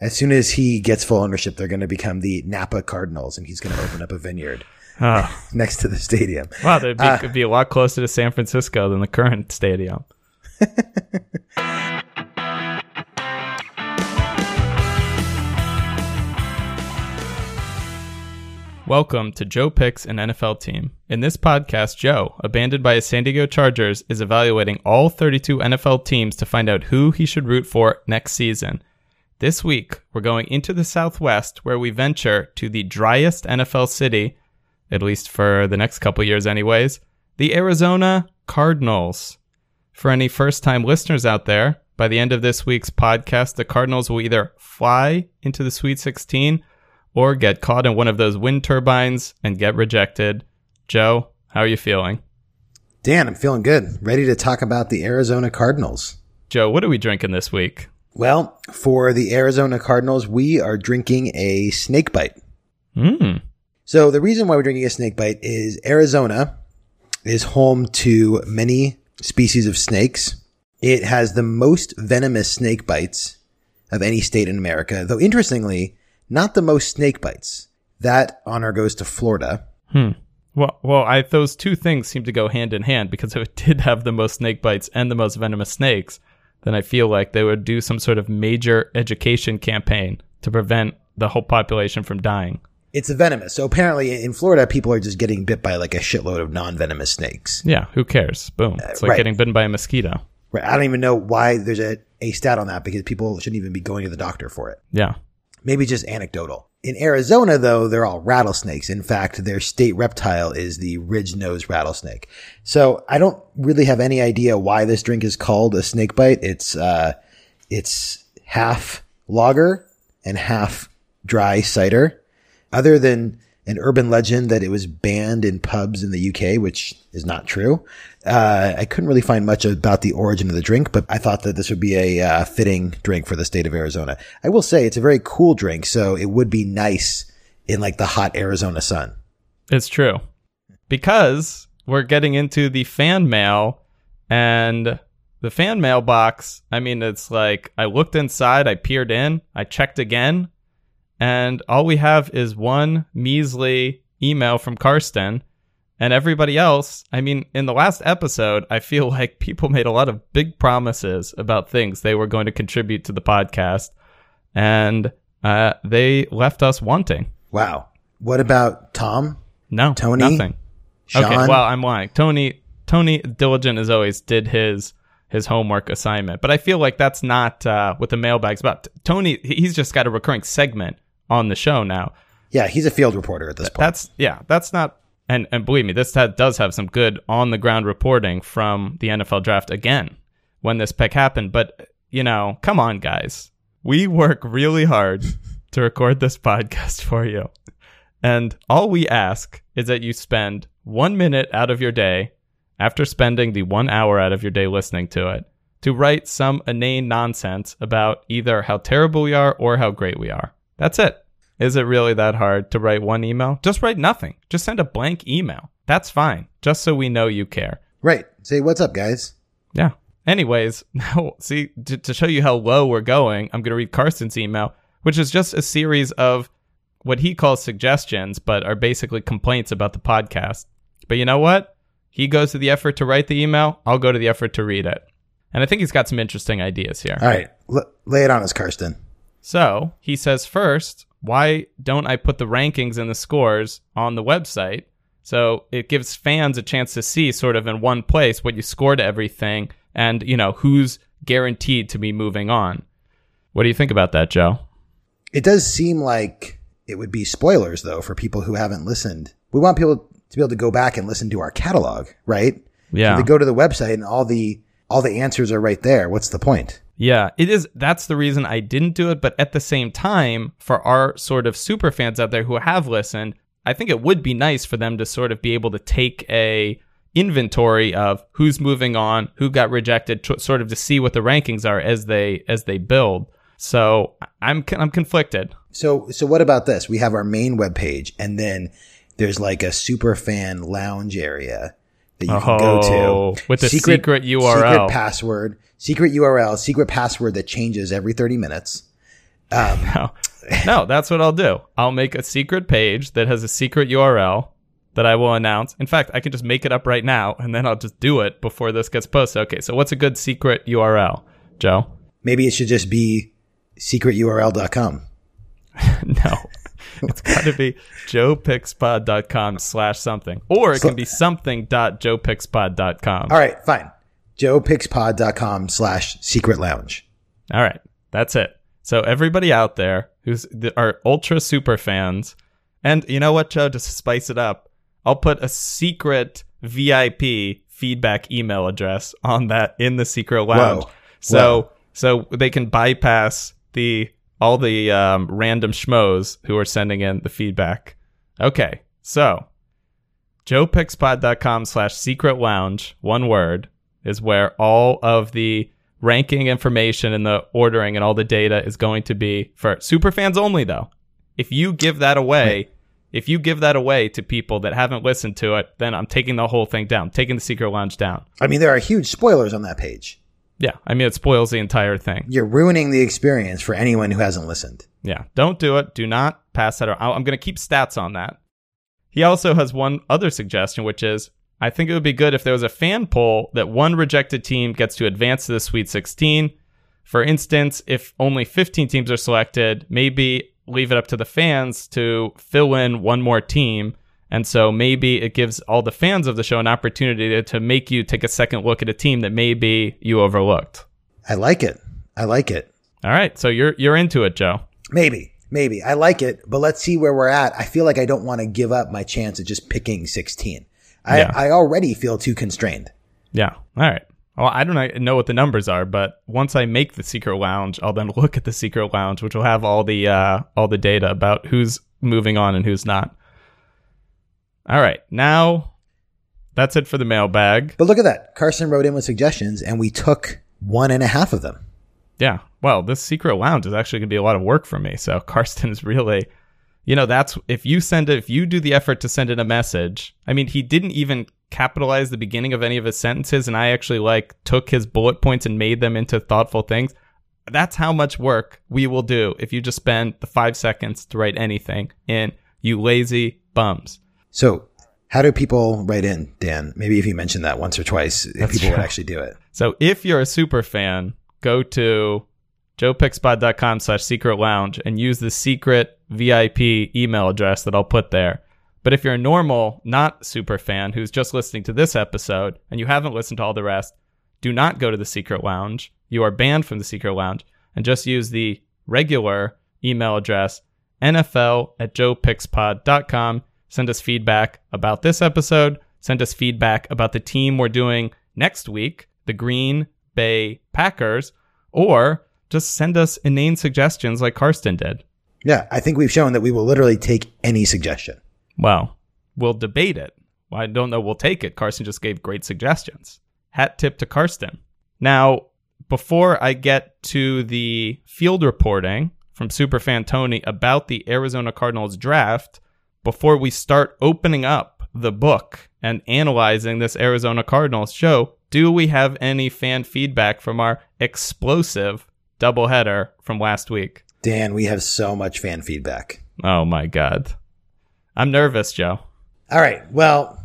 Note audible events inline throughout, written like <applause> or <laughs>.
As soon as he gets full ownership, they're going to become the Napa Cardinals, and he's going to open up a vineyard Oh, <laughs> next to the stadium. wow, that'd be, Uh, could be a lot closer to San Francisco than the current stadium. <laughs> Welcome to Joe Picks an NFL team. In this podcast, Joe, abandoned by his San Diego Chargers, is evaluating all 32 NFL teams to find out who he should root for next season. This week, we're going into the Southwest where we venture to the driest NFL city, at least for the next couple years, anyways, the Arizona Cardinals. For any first time listeners out there, by the end of this week's podcast, the Cardinals will either fly into the Sweet 16 or get caught in one of those wind turbines and get rejected. Joe, how are you feeling? Dan, I'm feeling good. Ready to talk about the Arizona Cardinals. Joe, what are we drinking this week? Well, for the Arizona Cardinals, we are drinking a snake bite. Mmm. So the reason why we're drinking a snake bite is Arizona is home to many species of snakes. It has the most venomous snake bites of any state in America, though interestingly, not the most snake bites. That honor goes to Florida. Hmm. Well, well, I those two things seem to go hand in hand because if it did have the most snake bites and the most venomous snakes, then I feel like they would do some sort of major education campaign to prevent the whole population from dying. It's a venomous. So apparently in Florida, people are just getting bit by like a shitload of non-venomous snakes. Yeah, who cares? Boom. Uh, it's like right. getting bitten by a mosquito. Right. I don't even know why there's a, a stat on that because people shouldn't even be going to the doctor for it. Yeah. maybe just anecdotal. In Arizona, though, they're all rattlesnakes. In fact, their state reptile is the ridge-nosed rattlesnake. So I don't really have any idea why this drink is called a snake bite. It's, uh, it's half lager and half dry cider. Other than an urban legend that it was banned in pubs in the UK, which is not true. Uh, I couldn't really find much about the origin of the drink, but I thought that this would be a uh, fitting drink for the state of Arizona. I will say it's a very cool drink, so it would be nice in like the hot Arizona sun. It's true. Because we're getting into the fan mail and the fan mail box. I mean, it's like I looked inside, I peered in, I checked again, and all we have is one measly email from Karsten. And everybody else, I mean, in the last episode, I feel <laughs> like people made a lot of big promises about things they were going to contribute to the podcast. And uh, they left us wanting. Wow. What about Tom? No, Tony? nothing. Sean? Okay, well, I'm lying. Tony, Tony, diligent as always, did his his homework assignment, but I feel like that's not uh, what the mailbag's about. Tony, he's just got a recurring segment on the show now. yeah, he's a field reporter at this point. That's yeah, that's not. And and believe me, this does have some good on the ground reporting from the NFL draft again when this pick happened. But you know, come on, guys, we work really hard <laughs> to record this podcast for you, and all we ask is that you spend one minute out of your day after spending the one hour out of your day listening to it to write some inane nonsense about either how terrible we are or how great we are. That's it. Is it really that hard to write one email? Just write nothing. Just send a blank email. That's fine. Just so we know you care. right. Say, what's up, guys? Yeah. Anyways, <laughs> now see to, to show you how low we're going, I'm going to read Carson's email, which is just a series of what he calls suggestions, but are basically complaints about the podcast. But you know what? He goes to the effort to write the email. I'll go to the effort to read it. And I think he's got some interesting ideas here. All right. L- lay it on us, Karsten. So he says, first, why don't I put the rankings and the scores on the website? So it gives fans a chance to see sort of in one place what you scored everything and, you know, who's guaranteed to be moving on. What do you think about that, Joe? It does seem like it would be spoilers, though, for people who haven't listened. We want people to be able to go back and listen to our catalog, right? Yeah. If they go to the website and all the all the answers are right there. What's the point? Yeah, it is. That's the reason I didn't do it. But at the same time, for our sort of super fans out there who have listened, I think it would be nice for them to sort of be able to take a inventory of who's moving on, who got rejected, tr- sort of to see what the rankings are as they as they build. So I'm I'm conflicted. So so what about this? We have our main web page, and then there's like a super fan lounge area that you can go Oh, to with the secret URL. secret password, secret URL, secret password that changes every 30 minutes. Um, No, <laughs> no, that's what I'll do. I'll make a secret page that has a secret URL that I will announce. In fact, I can just make it up right now and then I'll just do it before this gets posted. Okay, so what's a good secret URL, Joe? maybe it should just be secreturl.com. <laughs> no. It's got to be joepickspod.com slash something. Or it can be something.joepickspod.com. All right, fine. joepickspod.com slash secret lounge. All right, that's it. So everybody out there who's are ultra super fans, and you know what, Joe, just to spice it up, I'll put a secret VIP feedback email address on that in the secret lounge. Whoa. So Whoa. so they can bypass the all the um, random schmoes who are sending in the feedback. Okay, so joepickspod.com slash secret lounge, one word, is where all of the ranking information and the ordering and all the data is going to be for super fans only though. If you give that away, Right. if you give that away to people that haven't listened to it, then I'm taking the whole thing down, taking the secret lounge down. I mean, there are huge spoilers on that page. Yeah, I mean it spoils the entire thing. You're ruining the experience for anyone who hasn't listened. Yeah, don't do it. Do not pass that around. I'm going to keep stats on that. He also has one other suggestion, which is I think it would be good if there was a fan poll that one rejected team gets to advance to the Sweet 16. For instance, if only 15 teams are selected, maybe leave it up to the fans to fill in one more team. And so maybe it gives all the fans of the show an opportunity to, to make you take a second look at a team that maybe you overlooked. I like it. I like it. All right, so you're you're into it, Joe. Maybe, maybe. I like it, but let's see where we're at. I feel like I don't want to give up my chance at just picking 16. I, Yeah. I already feel too constrained. Yeah. All right. Well, I don't know what the numbers are, but once I make the secret lounge, I'll then <laughs> look at the secret lounge, which will have all the uh, all the data about who's moving on and who's not. All right. Now that's it for the mailbag. But look at that. Carson wrote in with suggestions and we took one and a half of them. Yeah. Well, this secret lounge is actually going to be a lot of work for me. So <laughs> Karsten is really, you know, that's if you send it, if you do the effort to send in a message. I mean, he didn't even capitalize the beginning of any of his sentences, and I actually like took his bullet points and made them into thoughtful things. That's how much work we will do if you just spend the five seconds to write anything in. You lazy bums. So how do people write in, Dan? Maybe if you mentioned that once or twice, if people would actually do it. So if you're a super fan, go to joepickspod.com slash secret lounge and use the secret VIP email address that I'll put there. But if you're a normal, not super fan who's just listening to this episode and you haven't listened to all the rest, do not go to the secret lounge. You are banned from the secret lounge and just use the regular email address nfl at joepickspod.com. Send us feedback about this episode. Send us feedback about the team we're doing next week, the Green Bay Packers, or just send us inane suggestions like Karsten did. Yeah. I think we've shown that we will literally take any suggestion. Well, we'll debate it. I don't know. We'll take it. Carson just gave great suggestions. Hat tip to Karsten. Now, before I get to the field reporting from Superfan Tony about the Arizona Cardinals draft, before we start opening up the book and analyzing this Arizona Cardinals show, do we have any fan feedback from our explosive doubleheader from last week? Dan, we have so much fan feedback. Oh my God. I'm nervous, Joe. All right. Well,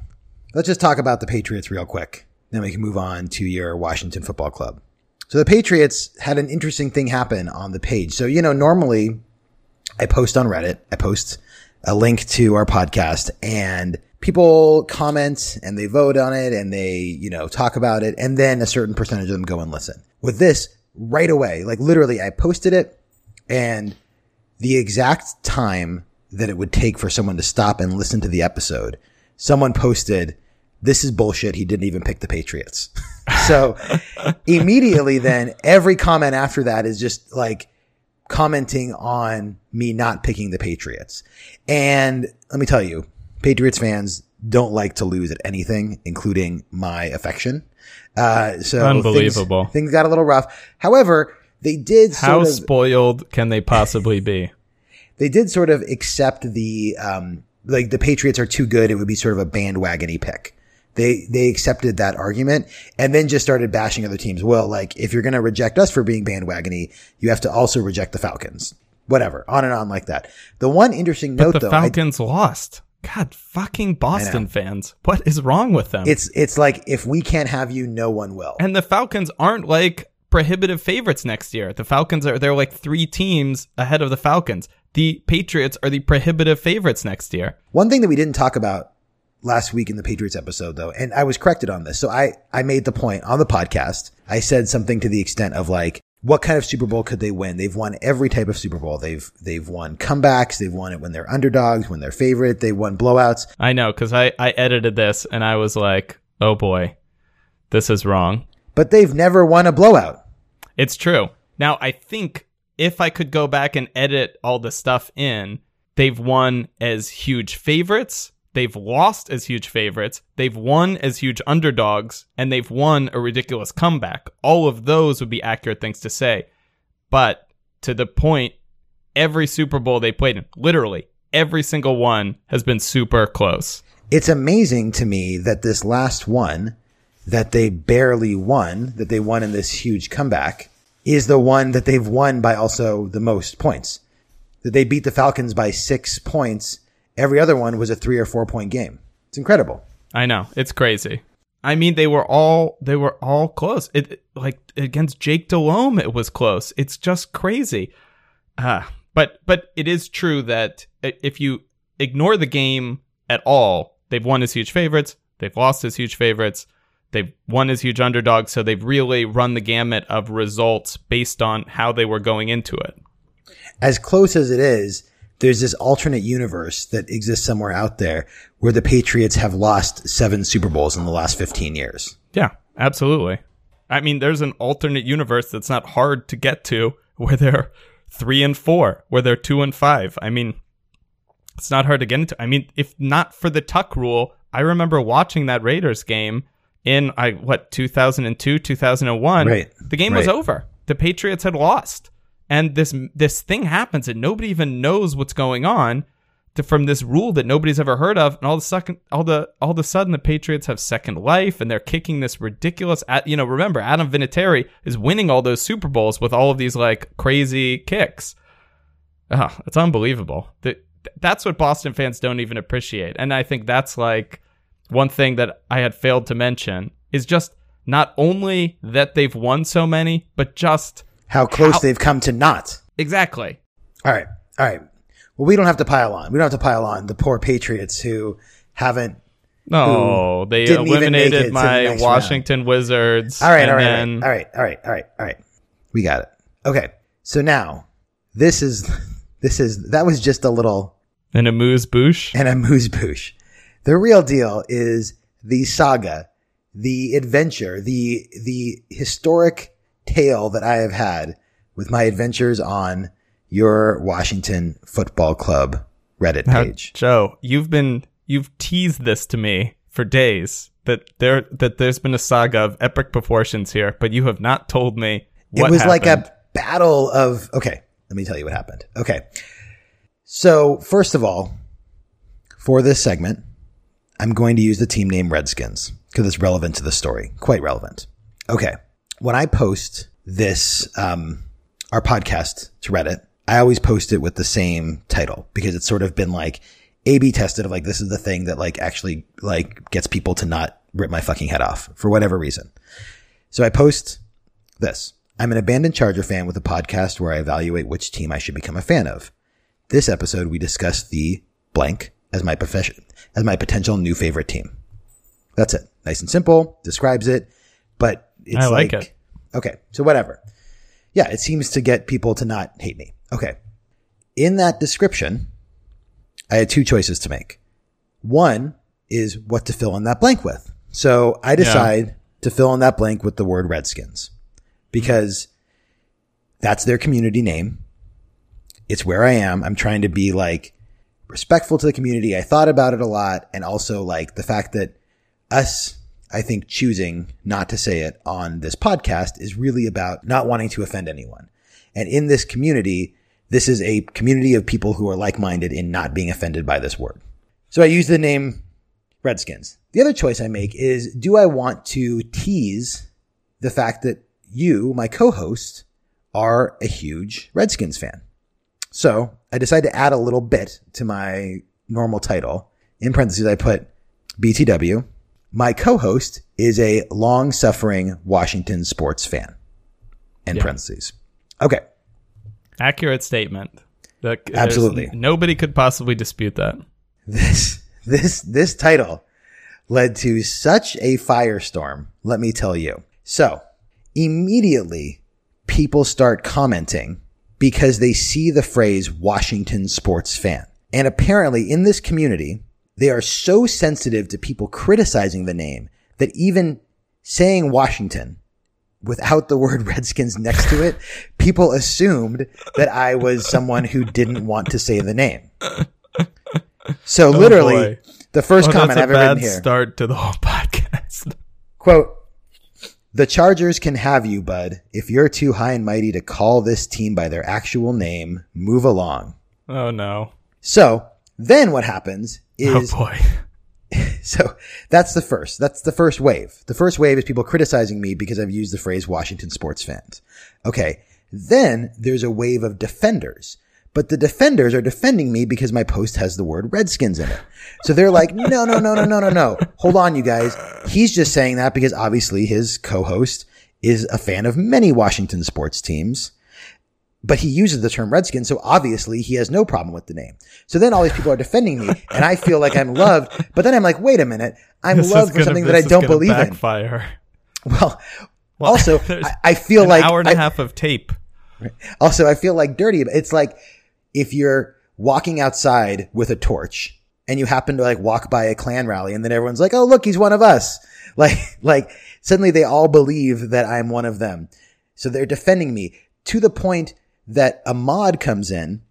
let's just talk about the Patriots real quick. Then we can move on to your Washington football club. So the Patriots had an interesting thing happen on the page. So, you know, normally I post on Reddit, I post a link to our podcast and people comment and they vote on it and they, you know, talk about it. And then a certain percentage of them go and listen. With this right away, like literally I posted it and the exact time that it would take for someone to stop and listen to the episode, someone posted, this is bullshit. He didn't even pick the Patriots. <laughs> so immediately then every comment after that is just like commenting on me not picking the Patriots. And let me tell you, Patriots fans don't like to lose at anything, including my affection. Uh, so things- Unbelievable. Things, got a little rough. However, they did How of spoiled can they possibly be? <laughs> they did sort of accept the um like the Patriots are too good. It would be sort of a bandwagony pick. They they accepted that argument and then just started bashing other teams. Well, like if you're going to reject us for being bandwagony, you have to also reject the Falcons. whatever, on and on like that. The one interesting note But the though, I- Falcons lost. God, fucking Boston fans. What is wrong with them? it's it's like if we can't have you, no one will. and the Falcons aren't like prohibitive favorites next year. The Falcons are they're like three teams ahead of the Falcons. The Patriots are the prohibitive favorites next year. One thing that we didn't talk about last week in the Patriots episode though, and I was corrected on this. So I, I made the point on the podcast. I said something to the extent of like, what kind of Super Bowl could they win? They've won every type of Super Bowl. They've, they've won comebacks. They've won it when they're underdogs, when they're favorite. They won blowouts. I know cuz I I edited this and I was like, "Oh boy. This is wrong." but they've never won a blowout. It's true. Now, I think if I could go back and edit all the stuff in, they've won as huge favorites, they've lost as huge favorites, they've won as huge underdogs, and they've won a ridiculous comeback. All of those would be accurate things to say. But to the point, every Super Bowl they played in, literally every single one has been super close. It's amazing to me that this last one that they barely won, that they won in this huge comeback, is the one that they've won by also the most points. That they beat the Falcons by six points. Every other one was a three or four point game. It's incredible. I know it's crazy. I mean, they were all they were all close. It like against Jake Delhomme, it was close. It's just crazy. Uh, but but it is true that if you ignore the game at all, they've won as huge favorites. They've lost as huge favorites. They've won as huge underdogs. So they've really run the gamut of results based on how they were going into it. As close as it is, there's this alternate universe that exists somewhere out there where the Patriots have lost seven Super Bowls in the last 15 years. Yeah, absolutely. I mean, there's an alternate universe that's not hard to get to where they're three and four, where they're two and five. I mean, it's not hard to get into. I mean, if not for the tuck rule, I remember watching that Raiders game in I what 2002, 2001. Right. The game was over. The Patriots had lost. And this this thing happens and nobody even knows what's going on to, from this rule that nobody's ever heard of and all the second all the all of a sudden the Patriots have second life and they're kicking this ridiculous at you know remember Adam Vinatieri is winning all those Super Bowls with all of these like crazy kicks. Ah, it's unbelievable. That that's what Boston fans don't even appreciate. And I think that's like one thing that I had failed to mention is just not only that they've won so many, but just How close How- they've come to not. exactly. All right. All right. Well, we don't have to pile on. We don't have to pile on the poor Patriots who haven't. No, they didn't even make it to eliminated my Washington Wizards. All right all right, then- all right, all right, all right, all right, We got it. Okay. So now this is, <laughs> this is, that was just a little And amuse-bouche. and amuse-bouche. The real deal is the saga, the adventure, the, the historic tale that I have had with my adventures on your Washington football club Reddit Now, page. Joe, you've been you've teased this to me for days that there that there's been a saga of epic proportions here, but you have not told me what it was like a battle of okay let me tell you what happened. Okay. So first of all for this segment i'm going to use the team name redskins because it's relevant to the story quite relevant okay when i post this um our podcast to reddit i always post it with the same title because it's sort of been like a b tested of like this is the thing that like actually like gets people to not rip my fucking head off for whatever reason so i post this. I'm an abandoned Charger fan with a podcast where I evaluate which team I should become a fan of. This episode, we discuss the blank as my profession, as my potential new favorite team. That's it. Nice and simple. Describes it, but it's I like it. Okay. So whatever. Yeah. It seems to get people to not hate me. Okay. In that description, I had two choices to make. One is what to fill in that blank with. So I decide to fill in that blank with the word Redskins because that's their community name. It's where I am. I'm trying to be like respectful to the community. I thought about it a lot. And also like the fact that us, I think choosing not to say it on this podcast is really about not wanting to offend anyone. And in this community, this is a community of people who are like-minded in not being offended by this word. So I use the name Redskins. The other choice I make is do I want to tease the fact that you, my co-host, are a huge Redskins fan? So I decided to add a little bit to my normal title. In parentheses, I put BTW. My co-host is a long-suffering Washington sports fan. In Yeah. parentheses. Okay. Accurate statement. Absolutely. Nobody could possibly dispute that. This, this, this title led to such a firestorm. Let me tell you. So immediately people start commenting because they see the phrase Washington sports fan. And apparently in this community, they are so sensitive to people criticizing the name that even saying Washington without the word <laughs> Redskins next to it, people assumed that I was someone who didn't want to say the name. So oh, literally, boy. the first Oh, comment I've ever written here, start to the whole <laughs> podcast. quote, the Chargers can have you, bud. If you're too high and mighty to call this team by their actual name, move along. Oh no. So then what happens oh, is. Oh boy. <laughs> so that's the first, that's the first wave. The first wave is people criticizing me because I've used the phrase Washington sports fans. Okay. Then there's a wave of defenders. But the defenders are defending me because my post has the word Redskins in it. So they're like, no, no, no, no, no, no, no. Hold on, you guys. He's just saying that because obviously his co-host is a fan of many Washington sports teams. But he uses the term Redskins, so obviously he has no problem with the name. So then all these people are defending me, and I feel like I'm loved. But then I'm like, wait a minute, I'm This loved for gonna- something that I don't believe in. backfire. Well, <laughs> also, I, I feel An like hour and I- a half of tape. also, I feel like dirty. It's like if you're walking outside with a torch and you happen to like walk by a Klan rally and then everyone's like, Oh, look, he's one of us. <laughs> Like, like suddenly they all believe that I'm one of them. So they're defending me to the point that a mod comes in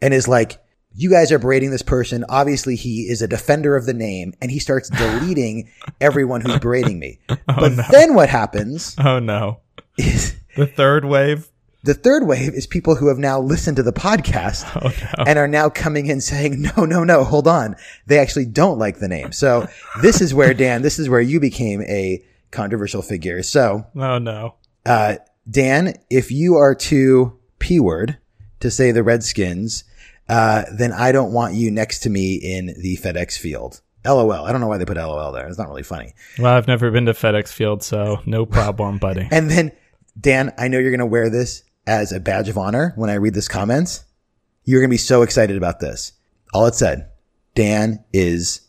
and is like, you guys are berating this person. Obviously, he is a defender of the name and he starts <laughs> deleting everyone who's berating me. <laughs> Oh, but no. then what happens Oh no. is The third wave. The third wave is people who have now listened to the podcast <laughs> Oh no. and are now coming in saying, no, no, no, hold on. They actually don't like the name. So this is where, Dan, this is where you became a controversial figure. So, Oh no. uh, Dan, if you are too P word to say the Redskins, uh, then I don't want you next to me in the FedEx field. LOL. I don't know why they put LOL there. It's not really funny. Well, I've never been to FedEx Field, so no problem, buddy. <laughs> And then, Dan, I know you're going to wear this as a badge of honor when I read this comment. You're going to be so excited about this. All it said, Dan is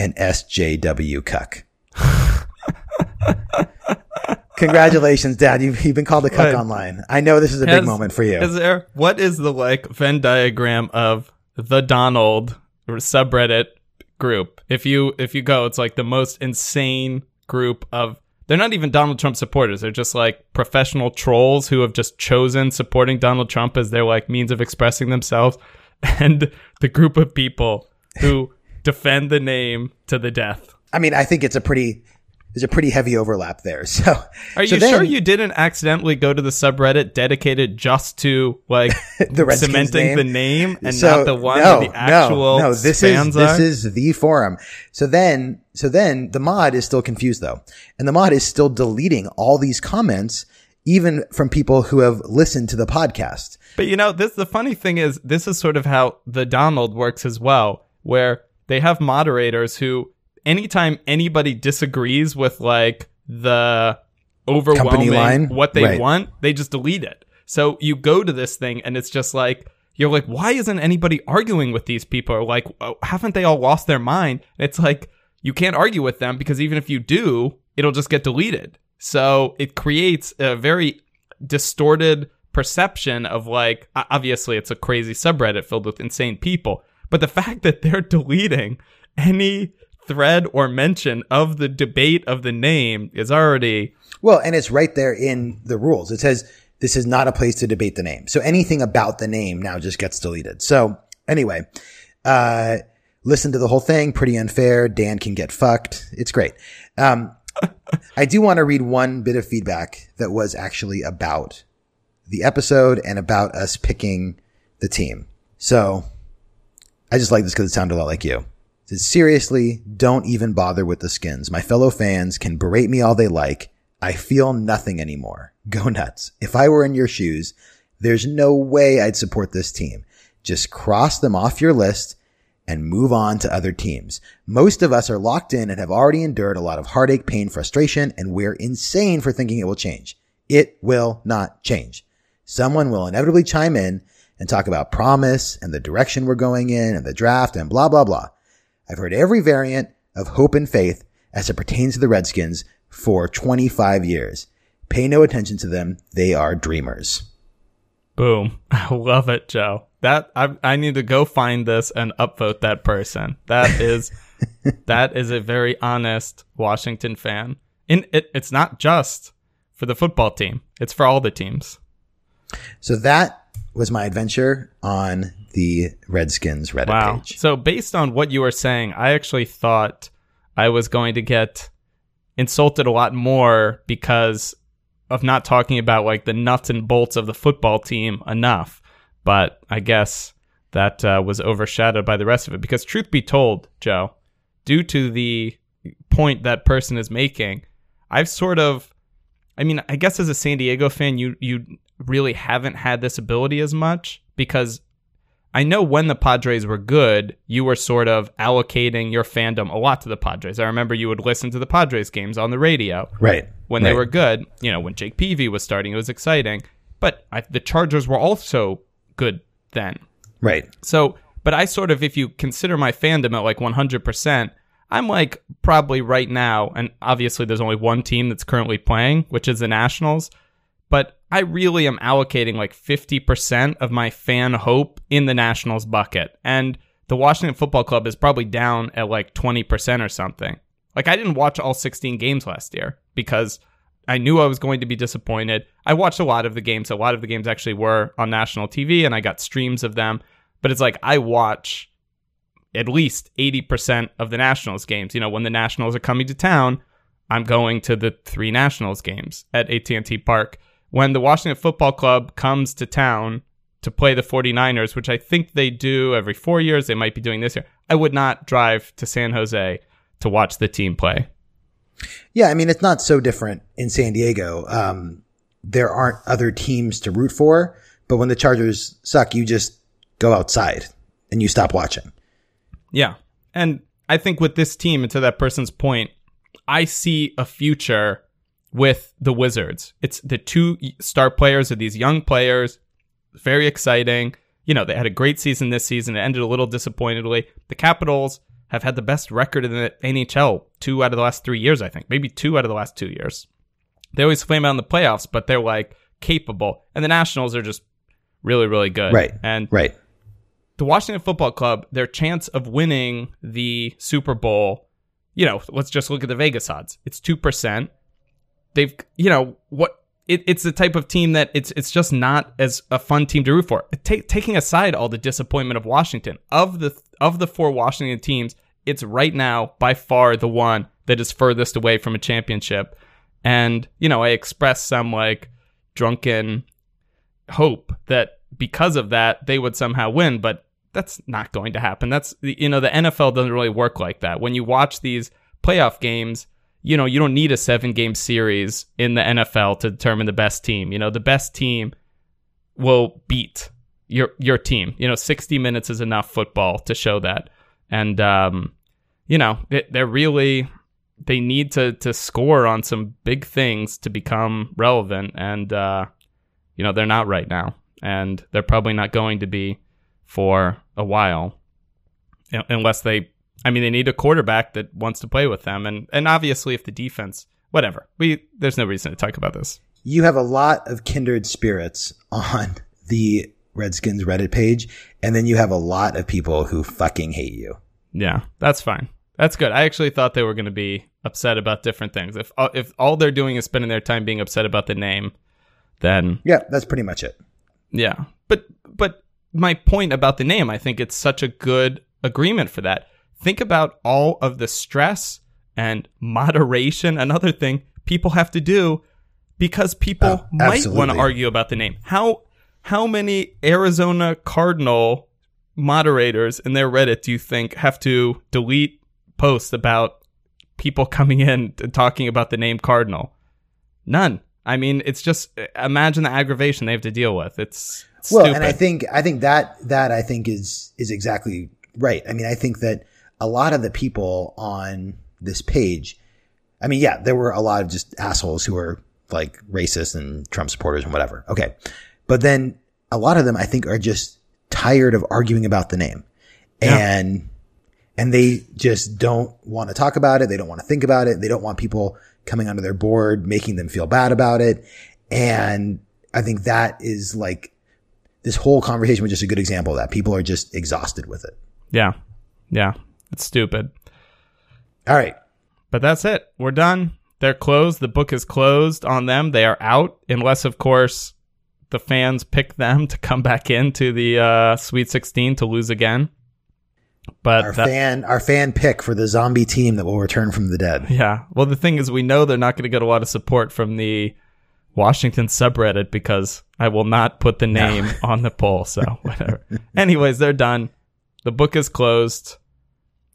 an SJW cuck. <laughs> Congratulations, Dad. You've, you've been called a cuck Wait. online. I know this is a big moment for you. Is there what is the like Venn diagram of the Donald subreddit group? If you if you go, it's like the most insane group of they're not even Donald Trump supporters. They're just like professional trolls who have just chosen supporting Donald Trump as their like means of expressing themselves. <laughs> And the group of people who <laughs> defend the name to the death. I mean, I think it's a pretty, there's a pretty heavy overlap there. <laughs> So, Are so you then- sure you didn't accidentally go to the subreddit dedicated just to like <laughs> The Redskins cementing name? the name and So, not the one no, the actual no, no. This fans is this is the forum. So then, so then the mod is still confused though, and the mod is still deleting all these comments, even from people who have listened to the podcast. But you know, this the funny thing is this is sort of how the Donald works as well, where they have moderators who anytime anybody disagrees with like the overwhelming line? what they Right. want, they just delete it. So you go to this thing and it's just like you're like, why isn't anybody arguing with these people? Or like, oh, haven't they all lost their mind? It's like you can't argue with them because even if you do, it'll just get deleted. So it creates a very distorted perception of like obviously it's a crazy subreddit filled with insane people but the <laughs> fact that they're deleting any thread or mention of the debate of the name is already Well, and it's right there in the rules. It says this is not a place to debate the name. So anything about the name now just gets deleted. So anyway, uh, listen to the whole thing. Pretty unfair. Dan can get fucked. It's great. Um, <laughs> I do want to read one bit of feedback that was actually about the episode and about us picking the team. So I just like this because it sounded a lot like you. Seriously, don't even bother with the skins. My fellow fans can berate me all they like. I feel nothing anymore. Go nuts. If I were in your shoes, there's no way I'd support this team. Just cross them off your list and move on to other teams. Most of us are locked in and have already endured a lot of heartache, pain, frustration, and we're insane for thinking it will change. It will not change. Someone will inevitably chime in and talk about promise and the direction we're going in and the draft and blah, blah, blah. I've heard every variant of hope and faith as it pertains to the Redskins for 25 years. Pay no attention to them. They are dreamers. Boom. <laughs> I love it, Joe. That I I need to go find this and upvote that person. That <laughs> is that is a very honest Washington fan. In it, it's not just for the football team. It's for all the teams. So that was my adventure on the Redskins Reddit wow. page. So based on what you were saying, I actually thought I was going to get insulted a lot more because of not talking about like the nuts and bolts of the football team enough. But I guess that uh, was overshadowed by the rest of it because, truth be told, Joe, due to the point that person is making, I've sort of, I mean, I guess as a San Diego fan, you you really haven't had this ability as much because I know when the Padres were good, you were sort of allocating your fandom a lot to the Padres. I remember you would listen to the Padres games on the radio. Right. When right. they were good, you know, when Jake Peavy was starting, it was exciting. But I, the Chargers were also good then. Right. So, but I sort of, if you consider my fandom at like 100%, I'm like probably right now, and obviously there's only one team that's currently playing, which is the Nationals I really am allocating like 50% of my fan hope in the Nationals bucket. And the Washington Football Club is probably down at like 20% or something. Like I didn't watch all 16 games last year because I knew I was going to be disappointed. I watched a lot of the games. A lot of the games actually were on national TV and I got streams of them. But it's like I watch at least 80% of the Nationals games. You know, when the Nationals are coming to town, I'm going to the three Nationals games at AT&T Park when the Washington Football Club comes to town to play the 49ers, which I think they do every four years, they might be doing this year, I would not drive to San Jose to watch the team play. Yeah, I mean, it's not so different in San Diego. Um, there aren't other teams to root for, but when the Chargers suck, you just go outside and you stop watching. Yeah. And I think with this team, and to that person's point, I see a future with the Wizards. It's the two star players are these young players, very exciting. You know, they had a great season this season. It ended a little disappointingly. The Capitals have had the best record in the NHL two out of the last three years, I think, maybe two out of the last two years. They always flame out in the playoffs, but they're like capable. And the Nationals are just really, really good. Right. And right. The Washington Football Club, their chance of winning the Super Bowl, you know, let's just look at the Vegas odds. It's two percent they've you know what it, it's the type of team that it's it's just not as a fun team to root for. taking aside all the disappointment of Washington, of the of the four Washington teams, it's right now by far the one that is furthest away from a championship. And you know, I expressed some like drunken hope that because of that they would somehow win, but that's not going to happen. That's you know, the NFL doesn't really work like that. When you watch these playoff games, you know, you don't need a seven game series in the NFL to determine the best team. You know, the best team will beat your your team. You know, 60 minutes is enough football to show that. And um, you know, they're really they need to to score on some big things to become relevant and uh, you know, they're not right now and they're probably not going to be for a while unless they I mean, they need a quarterback that wants to play with them, and and obviously, if the defense, whatever, we there's no reason to talk about this. You have a lot of kindred spirits on <laughs> the Redskins Reddit page, and then you have a lot of people who fucking hate you. Yeah, that's fine. That's good. I actually thought they were going to be upset about different things. If uh, if all they're doing is spending their time being upset about the name, then yeah, that's pretty much it. Yeah, but but my point about the name, I think it's such a good agreement for that think about all of the stress and <laughs> moderation, another thing people have to do because people oh, might want to argue about the name. How how many Arizona Cardinal moderators in their Reddit do you think have to delete posts about people coming in and talking about the name Cardinal? None. I mean, it's just imagine the aggravation they have to deal with. It's, it's well, stupid. and I think I think that that I think is is exactly right. I mean, I think that a lot of the people on this page, I mean, yeah, there were a lot of just assholes who were like racist and Trump supporters and whatever. Okay, but then a lot of them, I think, are just tired of arguing about the name, Yeah. and and they just don't want to talk about it. They don't want to think about it. They don't want people coming onto their board making them feel bad about it. And I think that is like this whole conversation was just a good example of that. People are just exhausted with it. yeah. Yeah. It's stupid. All right. But that's it. We're done. They're closed. The book is closed on them. They are out, unless, of course, the fans pick them <laughs> to come back into the uh, Sweet 16 to lose again. But Our that- fan, our fan pick for the zombie team that will return from the dead. <laughs> yeah. Well, the thing is, we know they're not going to get a lot of support from the Washington subreddit because I will not put the name on the poll. So, whatever. <laughs> Anyways, they're done. The book is closed.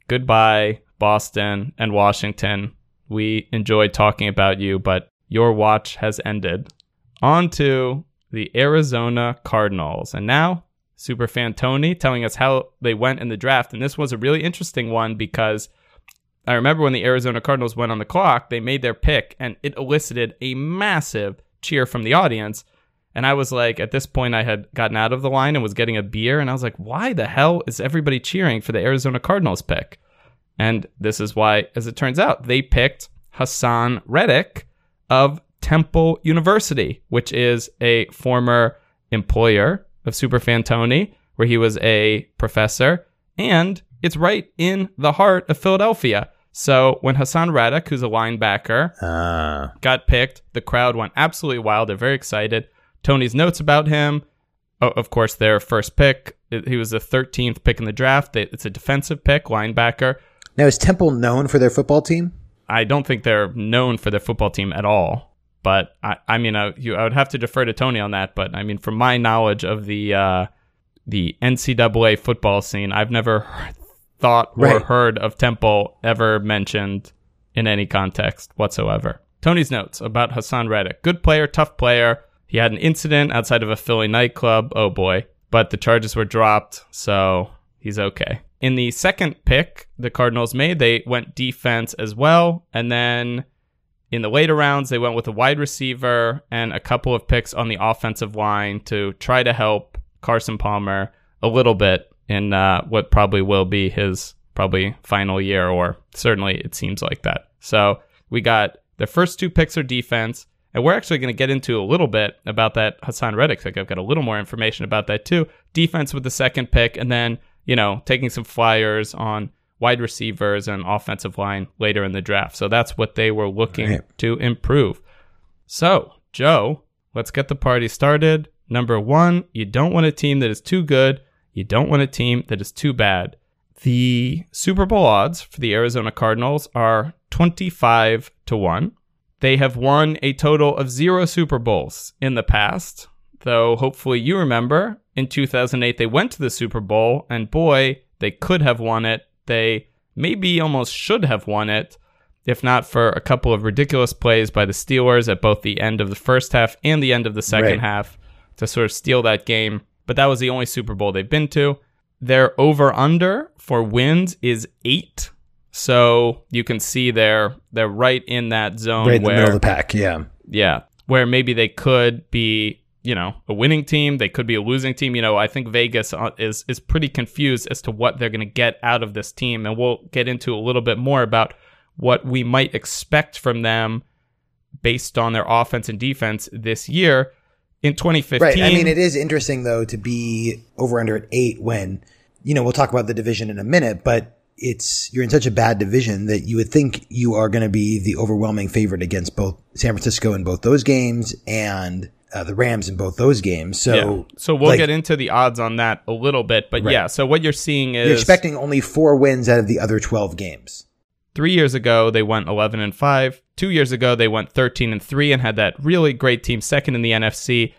Goodbye, Boston and Washington. We enjoyed talking about you, but your watch has ended. On to the Arizona Cardinals. And now, Superfan Tony telling us how they went in the draft. And this was a really interesting one because I remember when the Arizona Cardinals went on the clock, they made their pick and it elicited a massive cheer from the audience. And I was like, at this point, I had gotten out of the line and was getting a beer. And I was like, why the hell is everybody cheering for the Arizona Cardinals pick? And this is why, as it turns out, they picked Haason Reddick of Temple University, which is a former employer of Superfan Tony, where he was a professor. And it's right in the heart of Philadelphia. So when Haason Reddick, who's a linebacker, Uh, got picked, the crowd went absolutely wild. They're very excited. Tony's notes about him, oh, of course, their first pick. He was the 13th pick in the draft. It's a defensive pick, linebacker. now is Temple known for their football team? I don't think they're known for their football team at all. But I, I mean, I, you, I would have to defer to Tony on that. But I mean, from my knowledge of the uh, the NCAA football scene, I've never thought or Right. heard of Temple ever mentioned in any context whatsoever. Tony's notes about Haason Reddick: good player, tough player. He had an incident outside of a Philly nightclub. Oh boy! But the charges were dropped, so he's okay. In the second pick the Cardinals made, they went defense as well. And then in the later rounds, they went with a wide receiver and a couple of picks on the offensive line to try to help Carson Palmer a little bit in uh, what probably will be his probably final year, or certainly it seems like that. So we got the first two picks are defense. And we're actually going to get into a little bit about that Haason Reddick pick. I've got a little more information about that too. Defense with the second pick, and then, you know, taking some flyers on wide receivers and offensive line later in the draft. So that's what they were looking Right. to improve. So, Joe, let's get the party started. Number one, you don't want a team that is too good. You don't want a team that is too bad. The Super Bowl odds for the Arizona Cardinals are 25 to 1. They have won a total of zero Super Bowls in the past, though hopefully you remember in 2008 they went to the Super Bowl, and boy, they could have won it. They maybe almost should have won it, if not for a couple of ridiculous plays by the Steelers at both the end of the first half and the end of the second Right. half to sort of steal that game. But that was the only Super Bowl they've been to. Their over under for wins is eight. So you can see they're they're right in that zone right in the middle of the pack. Yeah. yeah, where maybe they could be, you know, a winning team, they could be a losing team. You know, I think Vegas uh, is is pretty confused as to what they're going to get out of this team, and we'll get into a little bit more about what we might expect from them based on their offense and defense this year. In 2015, Right. I mean, it is interesting though to be over under at eight when, you know, we'll talk about the division in a minute, but it's, you're in such a bad division that you would think you are going to be the overwhelming favorite against both San Francisco in both those games and uh, the Rams in both those games. So, yeah. So we'll like, get into the odds on that a little bit, but Right. yeah. So what you're seeing is you're expecting only four wins out of the other 12 games. Three years ago, they went 11 and 5. Two years ago, they went 13 and 3 and had that really great team second in the NFC.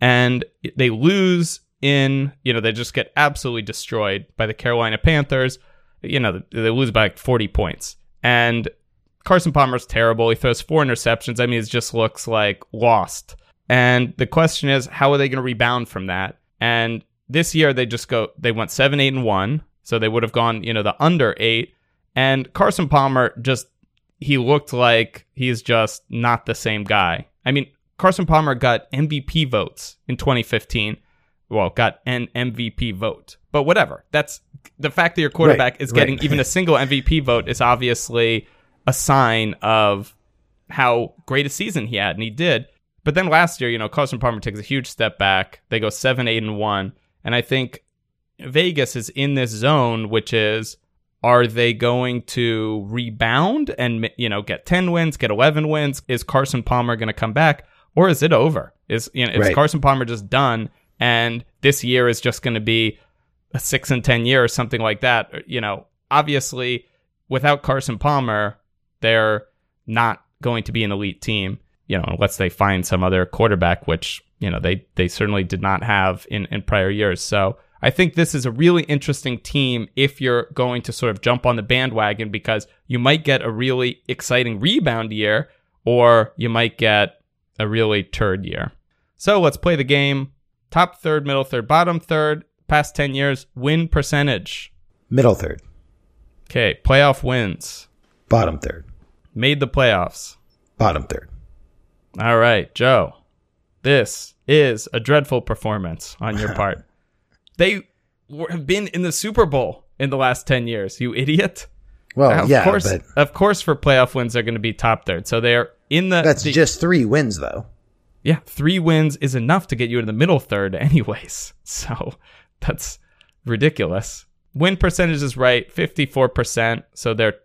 And they lose in, you know, they just get absolutely destroyed by the Carolina Panthers. You know, they lose by like 40 points. And Carson Palmer's terrible. He throws four interceptions. I mean, it just looks like lost. And the question is, how are they going to rebound from that? And this year they just go, they went seven, eight, and one. So they would have gone, you know, the under eight. And Carson Palmer just, he looked like he's just not the same guy. I mean, Carson Palmer got MVP votes in 2015. Well, got an MVP vote, but whatever. That's the fact that your quarterback right, is getting right. even a single <laughs> MVP vote is obviously a sign of how great a season he had, and he did. But then last year, you know, Carson Palmer takes a huge step back. They go seven, eight, and one, and I think Vegas is in this zone, which is are they going to rebound and you know get 10 wins get 11 wins is carson palmer going to come back or is it over is you know is right. carson palmer just done and this year is just going to be a 6 and 10 year or something like that you know obviously without carson palmer they're not going to be an elite team you know unless they find some other quarterback which you know they they certainly did not have in in prior years so I think this is a really interesting team if you're going to sort of jump on the bandwagon because you might get a really exciting rebound year or you might get a really turd year. So let's play the game. Top third, middle third, bottom third, past 10 years, win percentage. Middle third. Okay, playoff wins. Bottom third. Made the playoffs. Bottom third. All right, Joe. This is a dreadful performance on your <laughs> part. They have been in the Super Bowl in the last 10 years, you idiot. Well, of yeah, course, but of course, for playoff wins, they're going to be top third. So they're in the. That's the, just three wins, though. Yeah, three wins is enough to get you in the middle third, <laughs> anyways. So that's ridiculous. Win percentage is right, 54%. So they're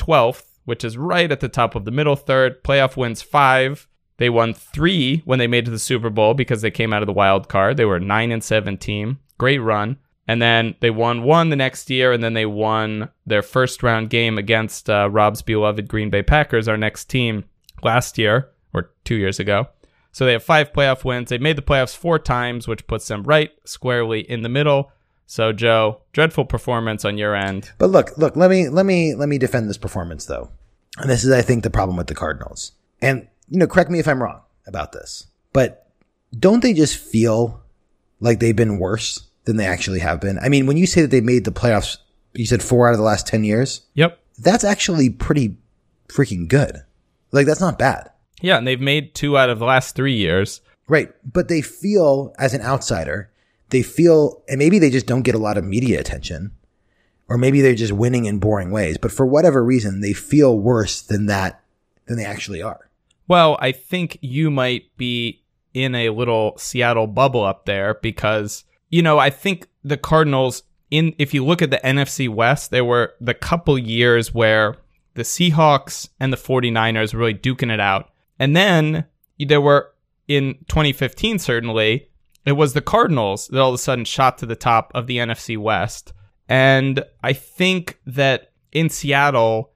12th, which is right at the top of the middle third. Playoff wins five. They won three when they made to the Super Bowl because they came out of the wild card. They were nine and seven team. Great run. And then they won one the next year, and then they won their first round game against uh, Rob's beloved Green Bay Packers, our next team, last year or two years ago. So they have five playoff wins. They made the playoffs four times, which puts them right squarely in the middle. So Joe, dreadful performance on your end. But look, look, let me let me let me defend this performance though. And this is I think the problem with the Cardinals. And you know, correct me if I'm wrong about this. But don't they just feel like they've been worse than they actually have been. I mean, when you say that they made the playoffs, you said four out of the last 10 years. Yep. That's actually pretty freaking good. Like, that's not bad. Yeah. And they've made two out of the last three years. Right. But they feel, as an outsider, they feel, and maybe they just don't get a lot of media attention, or maybe they're just winning in boring ways. But for whatever reason, they feel worse than that, than they actually are. Well, I think you might be in a little Seattle bubble up there because, you know, I think the Cardinals in if you look at the NFC West, there were the couple years where the Seahawks and the 49ers were really duking it out. And then there were in 2015 certainly, it was the Cardinals that all of a sudden shot to the top of the NFC West. And I think that in Seattle,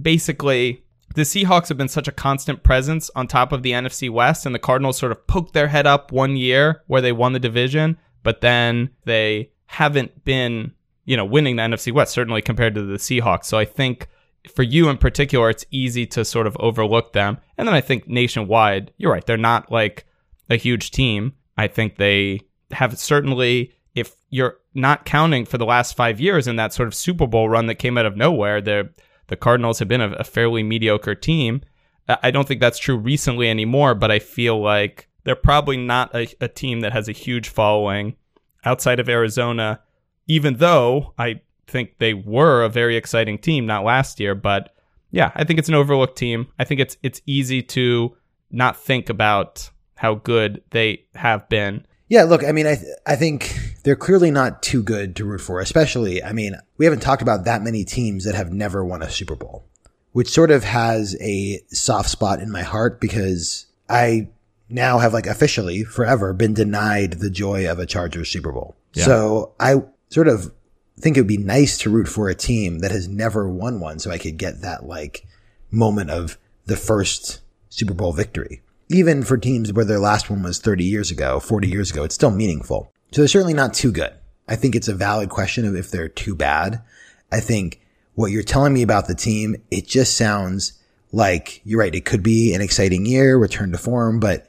basically the Seahawks have been such a constant presence on top of the NFC West, and the Cardinals sort of poked their head up one year where they won the division, but then they haven't been, you know, winning the NFC West, certainly compared to the Seahawks. So I think for you in particular, it's easy to sort of overlook them. And then I think nationwide, you're right, they're not like a huge team. I think they have certainly, if you're not counting for the last five years in that sort of Super Bowl run that came out of nowhere, they're the Cardinals have been a, a fairly mediocre team. I don't think that's true recently anymore, but I feel like they're probably not a, a team that has a huge following outside of Arizona, even though I think they were a very exciting team, not last year, but yeah, I think it's an overlooked team. I think it's it's easy to not think about how good they have been. Yeah, look, I mean, I th- I think they're clearly not too good to root for. Especially, I mean, we haven't talked about that many teams that have never won a Super Bowl, which sort of has a soft spot in my heart because I now have like officially forever been denied the joy of a Chargers Super Bowl. Yeah. So I sort of think it would be nice to root for a team that has never won one, so I could get that like moment of the first Super Bowl victory even for teams where their last one was 30 years ago, 40 years ago, it's still meaningful. So they're certainly not too good. I think it's a valid question of if they're too bad. I think what you're telling me about the team, it just sounds like you're right. It could be an exciting year, return to form, but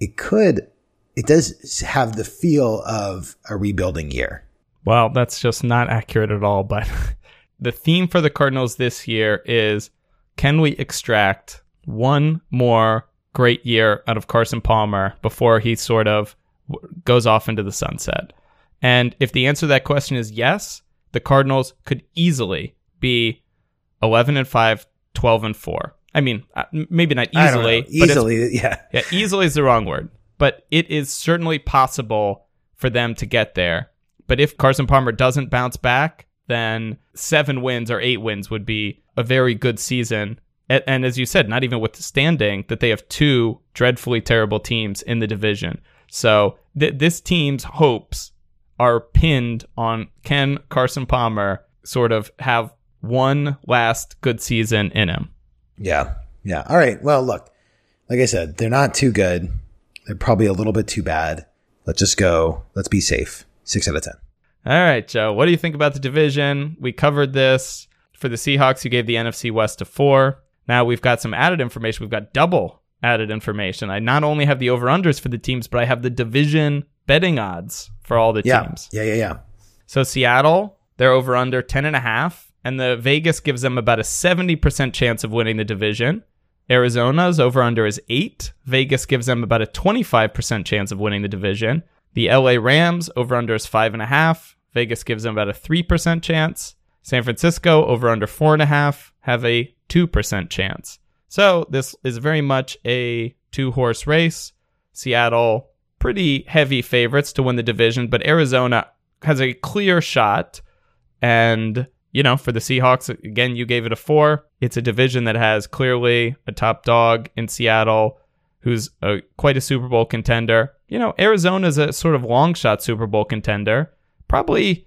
it could, it does have the feel of a rebuilding year. Well, that's just not accurate at all. But <laughs> the theme for the Cardinals this year is can we extract one more great year out of Carson Palmer before he sort of goes off into the sunset? And if the answer to that question is yes, the Cardinals could easily be 11 and 5, 12 and 4. I mean, uh, maybe not easily. Easily, yeah. Yeah, easily is the wrong word. But it is certainly possible for them to get there. But if Carson Palmer doesn't bounce back, then seven wins or eight wins would be a very good season. And, as you said, not even withstanding that they have two dreadfully terrible teams in the division. So th- this team's hopes are pinned on can Carson Palmer sort of have one last good season in him. Yeah. Yeah. All right. Well, look, like I said, they're not too good. They're probably a little bit too bad. Let's just go. Let's be safe. Six out of 10. All right, Joe. What do you think about the division? We covered this. For the Seahawks, you gave the NFC West a four. Now we've got some added information. We've got double added information. I not only have the over unders for the teams, but I have the division betting odds for all the yeah. teams. Yeah. Yeah. Yeah. So Seattle, they're over under 10 and a half, and the Vegas gives them about a 70% chance of winning the division. Arizona's over under is eight. Vegas gives them about a 25% chance of winning the division. The LA Rams over under is five and a half. Vegas gives them about a 3% chance. San Francisco over under four and a half have a 2% chance. So this is very much a two horse race. Seattle, pretty heavy favorites to win the division, but Arizona has a clear shot. And, you know, for the Seahawks, again, you gave it a four. It's a division that has clearly a top dog in Seattle who's a, quite a Super Bowl contender. You know, Arizona's a sort of long shot Super Bowl contender. Probably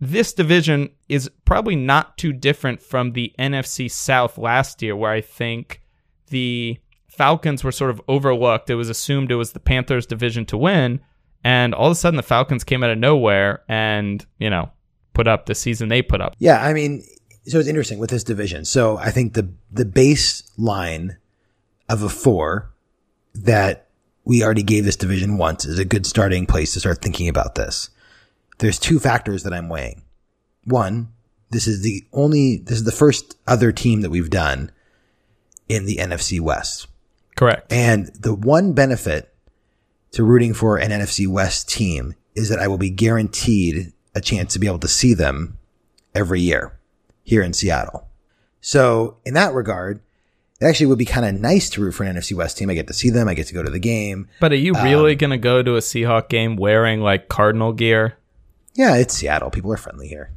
this division is probably not too different from the NFC South last year, where I think the Falcons were sort of overlooked. It was assumed it was the Panthers' division to win. And all of a sudden, the Falcons came out of nowhere and, you know, put up the season they put up. Yeah. I mean, so it's interesting with this division. So I think the, the baseline of a four that we already gave this division once is a good starting place to start thinking about this. There's two factors that I'm weighing. One, this is the only, this is the first other team that we've done in the NFC West. Correct. And the one benefit to rooting for an NFC West team is that I will be guaranteed a chance to be able to see them every year here in Seattle. So in that regard, it actually would be kind of nice to root for an NFC West team. I get to see them. I get to go to the game. But are you really um, going to go to a Seahawk game wearing like Cardinal gear? Yeah, it's Seattle. People are friendly here.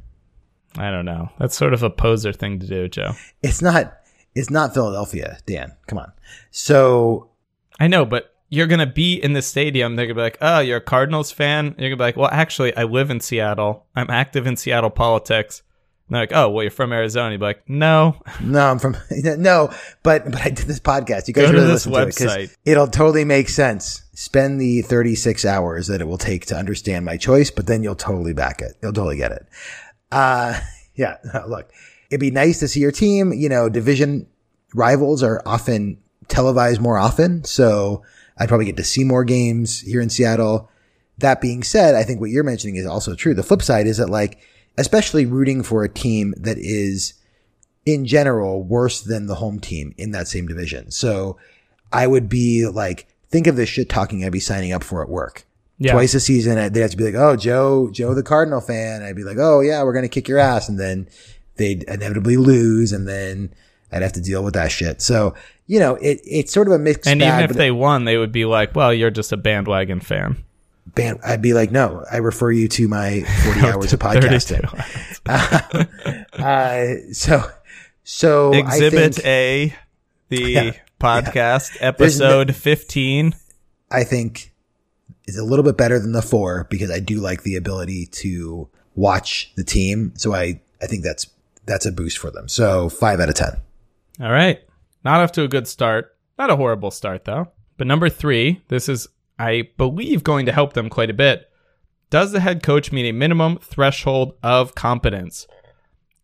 I don't know. That's sort of a poser thing to do, Joe. It's not. It's not Philadelphia, Dan. Come on. So I know, but you're gonna be in the stadium. They're gonna be like, "Oh, you're a Cardinals fan." You're gonna be like, "Well, actually, I live in Seattle. I'm active in Seattle politics." And they're like, "Oh, well, you're from Arizona." You'd be like, "No, no, I'm from <laughs> no." But but I did this podcast. You guys Go really to this listen website. to it it'll totally make sense. Spend the 36 hours that it will take to understand my choice, but then you'll totally back it. You'll totally get it. Uh, <laughs> yeah. <laughs> Look, it'd be nice to see your team. You know, division rivals are often televised more often, so I'd probably get to see more games here in Seattle. That being said, I think what you're mentioning is also true. The flip side is that like especially rooting for a team that is in general worse than the home team in that same division. So I would be like, think of the shit talking I'd be signing up for at work. Yeah. Twice a season, they'd have to be like, "Oh, Joe, Joe, the Cardinal fan." I'd be like, "Oh yeah, we're gonna kick your ass," and then they'd inevitably lose, and then I'd have to deal with that shit. So you know, it it's sort of a mixed. And bag, even if they won, they would be like, "Well, you're just a bandwagon fan." Band, I'd be like, no, I refer you to my 40 <laughs> hours of podcasting. uh, <laughs> uh, so, so Exhibit think, A, the <laughs> yeah, podcast yeah. episode no, 15. I think is a little bit better than the four because I do like the ability to watch the team. So I, I think that's, that's a boost for them. So five out of 10. All right. Not off to a good start. Not a horrible start though. But number three, this is I believe going to help them quite a bit. Does the head coach meet a minimum threshold of competence?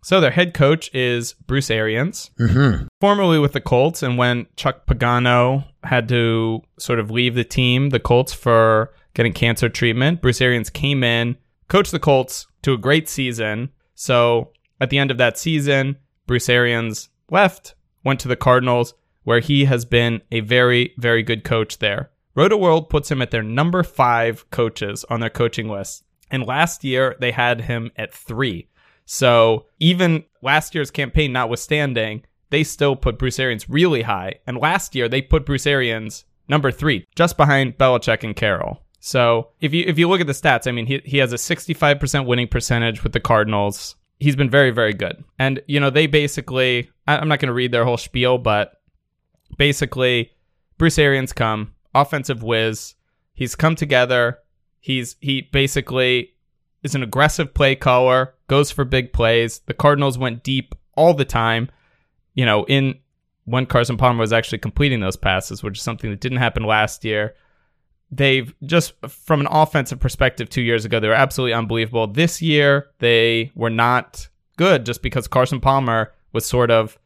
So their head coach is Bruce Arians, Mm-hmm. formerly with the Colts. And when Chuck Pagano had to sort of leave the team, the Colts, for getting cancer treatment, Bruce Arians came in, coached the Colts to a great season. So at the end of that season, Bruce Arians left, went to the Cardinals, where he has been a very, very good coach there. Rotoworld puts him at their number five coaches on their coaching list. And last year, they had him at three. So even last year's campaign notwithstanding, they still put Bruce Arians really high. And last year, they put Bruce Arians number three, just behind Belichick and Carroll. So if you if you look at the stats, I mean, he he has a 65% winning percentage with the Cardinals. He's been very very good. And you know, they basically I'm not going to read their whole spiel, but basically Bruce Arians come, offensive whiz. He's come together. He's he basically is an aggressive play caller, goes for big plays. The Cardinals went deep all the time. You know, in when Carson Palmer was actually completing those passes, which is something that didn't happen last year. They've just from an offensive perspective, two years ago, they were absolutely unbelievable. This year, they were not good just because Carson Palmer was sort of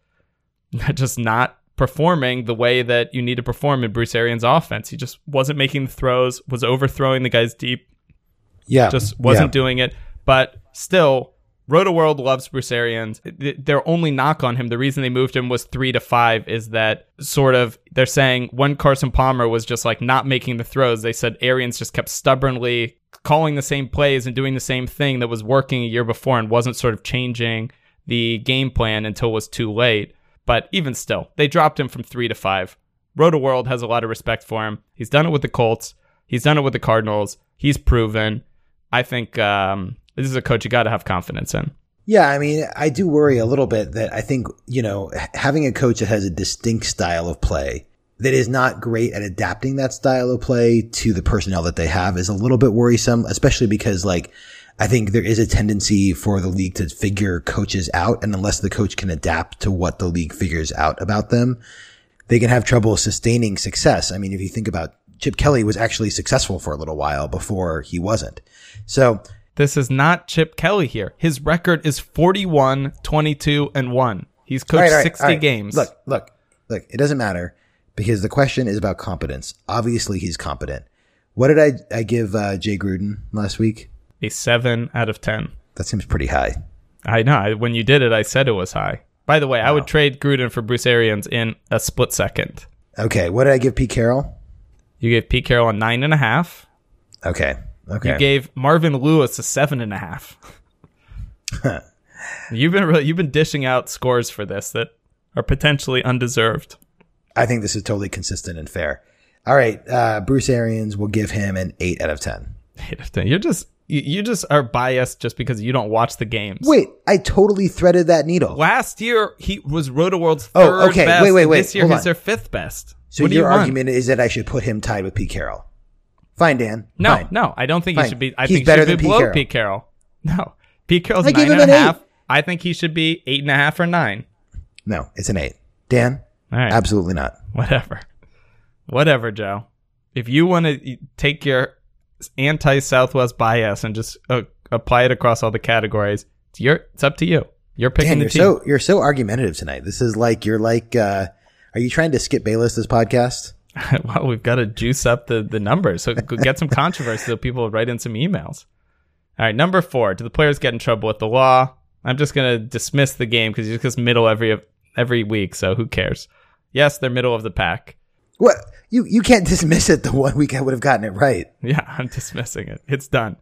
<laughs> just not performing the way that you need to perform in Bruce Arians' offense. He just wasn't making the throws, was overthrowing the guys deep, Yeah. just wasn't yeah. doing it. But still, Rotoworld loves Bruce Arians. Their only knock on him, the reason they moved him was three to five, is that sort of they're saying when Carson Palmer was just like not making the throws, they said Arians just kept stubbornly calling the same plays and doing the same thing that was working a year before and wasn't sort of changing the game plan until it was too late. But even still, they dropped him from three to five. Rotoworld has a lot of respect for him. He's done it with the Colts. He's done it with the Cardinals. He's proven. I think um, this is a coach you got to have confidence in. Yeah, I mean, I do worry a little bit that I think, you know, having a coach that has a distinct style of play that is not great at adapting that style of play to the personnel that they have is a little bit worrisome, especially because like I think there is a tendency for the league to figure coaches out. And unless the coach can adapt to what the league figures out about them, they can have trouble sustaining success. I mean, if you think about Chip Kelly was actually successful for a little while before he wasn't. So This is not Chip Kelly here. His record is 41, 22, and 1. He's coached All right, all right, 60 all right. games. Look, look, look. It doesn't matter because the question is about competence. Obviously, he's competent. What did I I give uh, Jay Gruden last week? A 7 out of 10. That seems pretty high. I know. I, when you did it, I said it was high. By the way, I would trade Gruden for Bruce Arians in a split second. Okay, what did I give Pete Carroll? You gave Pete Carroll a 9.5. Okay, okay. You gave Marvin Lewis a seven and a half. <laughs> you've been really, you've been dishing out scores for this that are potentially undeserved. I think this is totally consistent and fair. All right, uh, Bruce Arians will give him an eight out of ten. Eight of 10. You're just you, you just are biased just because you don't watch the games. Wait, I totally threaded that needle. Last year he was Rotoworld's Oh, okay. best. Wait, wait, wait. This year Hold he's on. their fifth best. So what your you want? argument is that I should put him tied with Pete Carroll. Fine, Dan. No, Fine. no, I don't think Fine. he should be. I He's think better he should be than Pete below Carroll. Pete Carroll. <laughs> No, Pete Carroll's I nine and a half. eight. I think he should be eight and a half or nine. No, it's an eight. Dan, All right, absolutely not. whatever, whatever, Joe. If you want to take your anti-Southwest bias and just uh, apply it across all the categories, it's your. It's up to you. You're picking Dan, the you're team. so you're so argumentative tonight. This is like you're like. uh Are you trying to Skip Bayless this podcast? <laughs> well, we've got to juice up the, the numbers. So get some <laughs> controversy so people write in some emails. All right, number four. Do the players get in trouble with the law? I'm just going to dismiss the game because it's just middle every every week. So who cares? Yes, they're middle of the pack. What you you can't dismiss it. The one week I would have gotten it right. Yeah, <laughs> I'm dismissing it. It's done.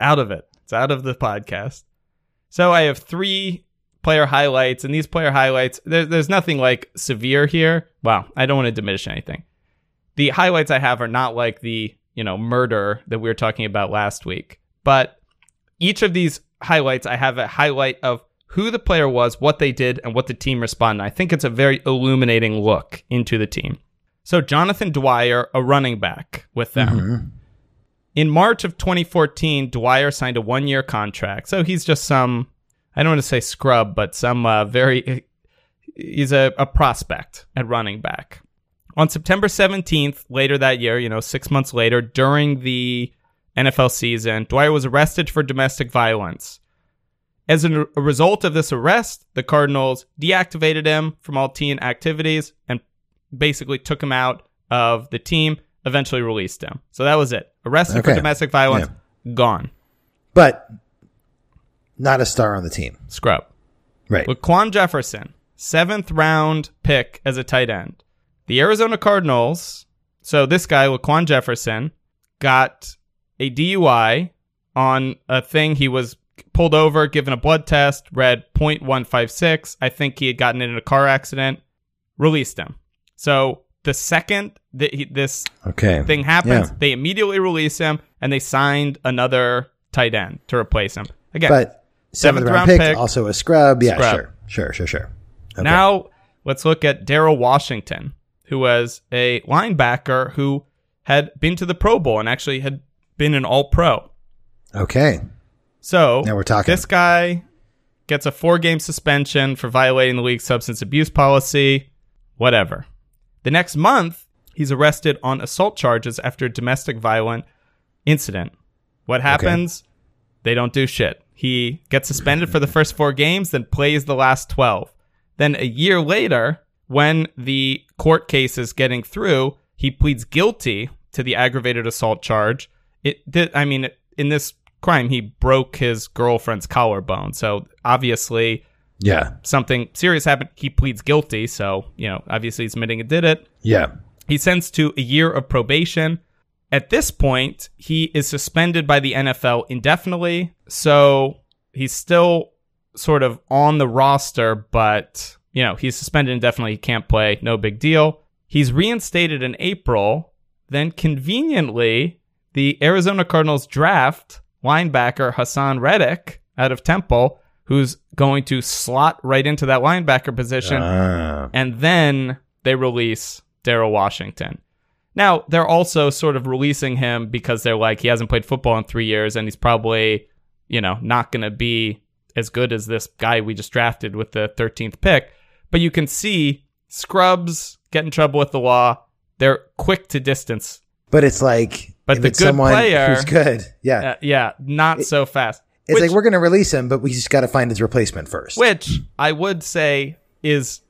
Out of it. It's out of the podcast. So I have three player highlights, and these player highlights, there, there's nothing like severe here. Wow, I don't want to diminish anything. The highlights I have are not like the you know murder that we were talking about last week, but each of these highlights, I have a highlight of who the player was, what they did, and what the team responded. I think it's a very illuminating look into the team. So Jonathan Dwyer, a running back with them. In March of 2014, Dwyer signed a one-year contract. So he's just some, I don't want to say scrub, but some uh, very, he's a, a prospect at running back. On September 17th, later that year, you know, six months later, during the NFL season, Dwyer was arrested for domestic violence. As a, a result of this arrest, the Cardinals deactivated him from all team activities and basically took him out of the team, eventually released him. So that was it. Arrested for domestic violence, gone. But not a star on the team. Scrub. Right. Laquan Jefferson, seventh round pick as a tight end. The Arizona Cardinals, so this guy, Laquan Jefferson, got a DUI on a thing he was pulled over, given a blood test, read .156. I think he had gotten in a car accident, released him. So the second that he, this Okay. thing happens, Yeah. they immediately release him and they signed another tight end to replace him. Again, But seventh, Seventh round, round pick, pick. also a scrub. Yeah, Scrub. sure. Sure, sure, sure. Okay. Now let's look at Daryl Washington, who was a linebacker who had been to the Pro Bowl and actually had been an All Pro. Okay. So Now we're talking. This guy gets a four-game suspension for violating the league's substance abuse policy. Whatever. The next month, he's arrested on assault charges after a domestic violent incident. What happens? They don't do shit. He gets suspended for the first four games, then plays the last 12. Then a year later, when the court case is getting through, he pleads guilty to the aggravated assault charge. It did, I mean, in this crime, he broke his girlfriend's collarbone. So obviously, Yeah. something serious happened. He pleads guilty. So, you know, obviously he's admitting it did it. Yeah. He's sentenced to a year of probation. At this point, he is suspended by the NFL indefinitely. So he's still sort of on the roster, but, you know, he's suspended indefinitely. He can't play. No big deal. He's reinstated in April. Then conveniently, the Arizona Cardinals draft linebacker Haason Reddick out of Temple, who's going to slot right into that linebacker position Ah. and then they release Daryl Washington. Now, they're also sort of releasing him because they're like, he hasn't played football in three years and he's probably, you know, not going to be as good as this guy we just drafted with the 13th pick. But you can see scrubs get in trouble with the law. They're quick to distance. But it's like, But the good someone player- who's good, yeah, Uh, yeah, not so fast. It's Which- like we're going to release him, but we just got to find his replacement first. which I would say is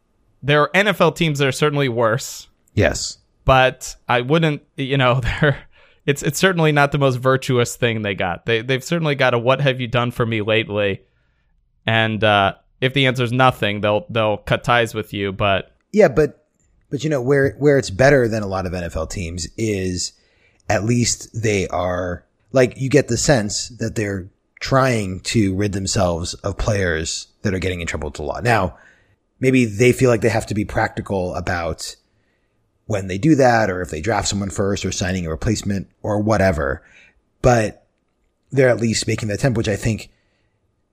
there are NFL teams that are certainly worse. Yes, but I wouldn't, you know, <laughs> they're it's it's certainly not the most virtuous thing they got. They they've certainly got a what have you done for me lately? And uh if the answer is nothing, they'll they'll cut ties with you, but yeah, but but you know where where it's better than a lot of NFL teams is at least they are like you get the sense that they're trying to rid themselves of players that are getting in trouble with the law. Now, maybe they feel like they have to be practical about when they do that or if they draft someone first or signing a replacement or whatever. But they're at least making the attempt, which I think,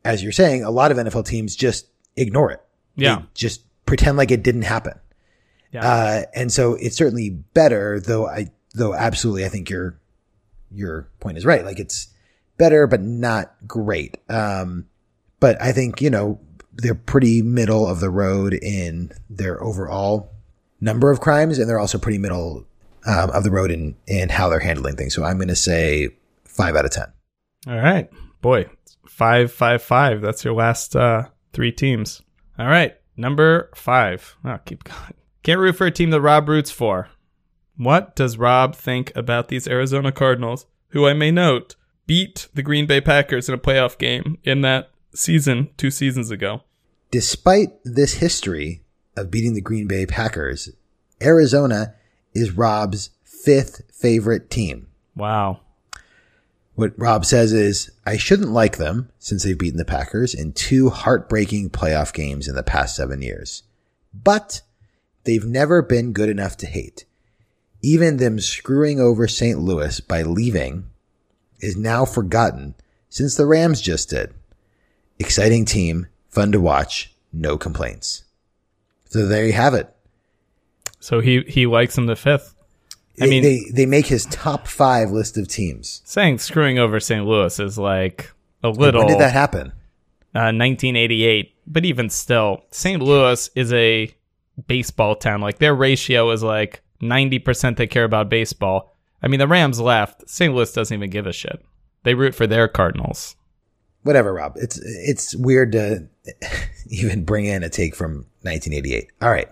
as you're saying, a lot of NFL teams just ignore it. They Yeah. just pretend like it didn't happen. yeah. Uh, and so it's certainly better, though I, though absolutely I think your, your point is right. Like it's better, but not great. Um, but I think, you know, they're pretty middle of the road in their overall number of crimes, and they're also pretty middle um, of the road in, in how they're handling things. So I'm going to say five out of 10. All right. Boy, five, five, five. That's your last uh, three teams. All right. Number five. Oh, keep going. Can't root for a team that Rob roots for. What does Rob think about these Arizona Cardinals, who I may note beat the Green Bay Packers in a playoff game in that season two seasons ago? Despite this history of beating the Green Bay Packers, Arizona is Rob's fifth favorite team. Wow. What Rob says is, I shouldn't like them since they've beaten the Packers in two heartbreaking playoff games in the past seven years. But they've never been good enough to hate. Even them screwing over St. Louis by leaving is now forgotten since the Rams just did. Exciting team, fun to watch, no complaints. So there you have it. So he he likes him the fifth. I They- mean- they, they make his top five list of teams. Saying screwing over St. Louis is like a little. When did that happen? uh, 1988. But even still, St. Louis is a baseball town. Like their ratio is like 90% they care about baseball. I mean, the Rams left. St. Louis doesn't even give a shit. They root for their Cardinals. whatever, Rob. It's it's weird to <laughs> even bring in a take from 1988. All right,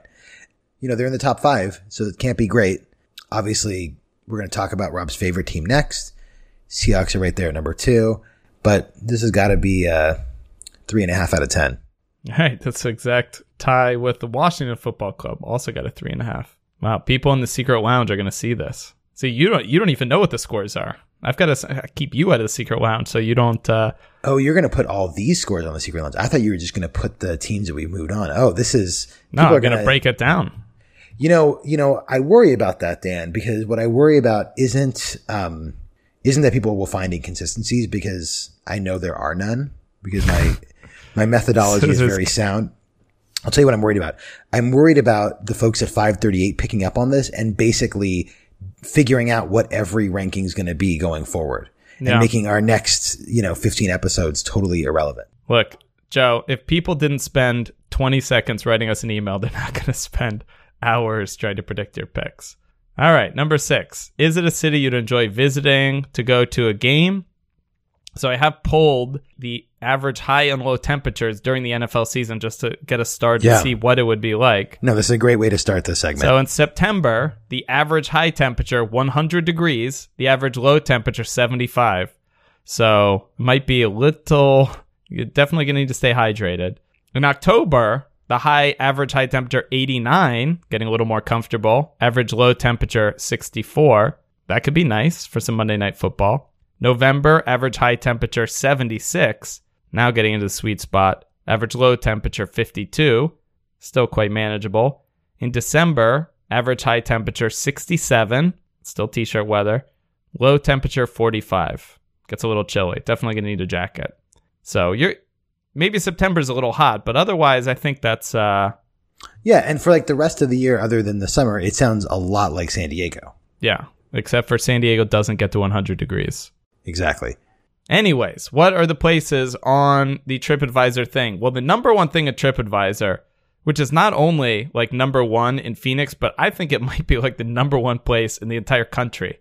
you know they're in the top five, so it can't be great. Obviously, we're going to talk about Rob's favorite team next. Seahawks are right there at number two, but this has got to be a three and a half out of ten. All right, that's the exact tie with the Washington Football Club. Also got a three and a half. Wow, people in the secret lounge are going to see this. See, you don't you don't even know what the scores are. I've got to keep you out of the secret lounge so you don't. Uh, oh, you're going to put all these scores on the secret lounge. I thought you were just going to put the teams that we moved on. Oh, this is no. I'm going to break it down. You know, you know, I worry about that, Dan, because what I worry about isn't um, isn't that people will find inconsistencies because I know there are none because my my methodology <laughs> is very sound. I'll tell you what I'm worried about. I'm worried about the folks at 538 picking up on this and basically figuring out what every ranking is going to be going forward yeah. and making our next, you know, 15 episodes totally irrelevant. Look, Joe, if people didn't spend 20 seconds writing us an email, <laughs> they're not going to spend hours trying to predict your picks. All right, number six. Is it a city you'd enjoy visiting to go to a game? So I have pulled the average high and low temperatures during the NFL season just to get a start yeah. to see what it would be like. No, this is a great way to start this segment. So in September, the average high temperature 100 degrees, the average low temperature 75. So it might be a little you're definitely going to need to stay hydrated. In October, the high average high temperature 89, getting a little more comfortable. Average low temperature 64. That could be nice for some Monday night football. November, average high temperature 76. Now getting into the sweet spot. Average low temperature 52. Still quite manageable. In December, average high temperature 67. Still t shirt weather. Low temperature 45. Gets a little chilly. Definitely going to need a jacket. So you're maybe September's a little hot, but otherwise, I think that's. uh Yeah, and for like the rest of the year, other than the summer, it sounds a lot like San Diego. Yeah, except for San Diego doesn't get to 100 degrees. Exactly. Anyways, what are the places on the TripAdvisor thing? Well, the number one thing at TripAdvisor, which is not only like number one in Phoenix, but I think it <laughs> might be like the number one place in the entire country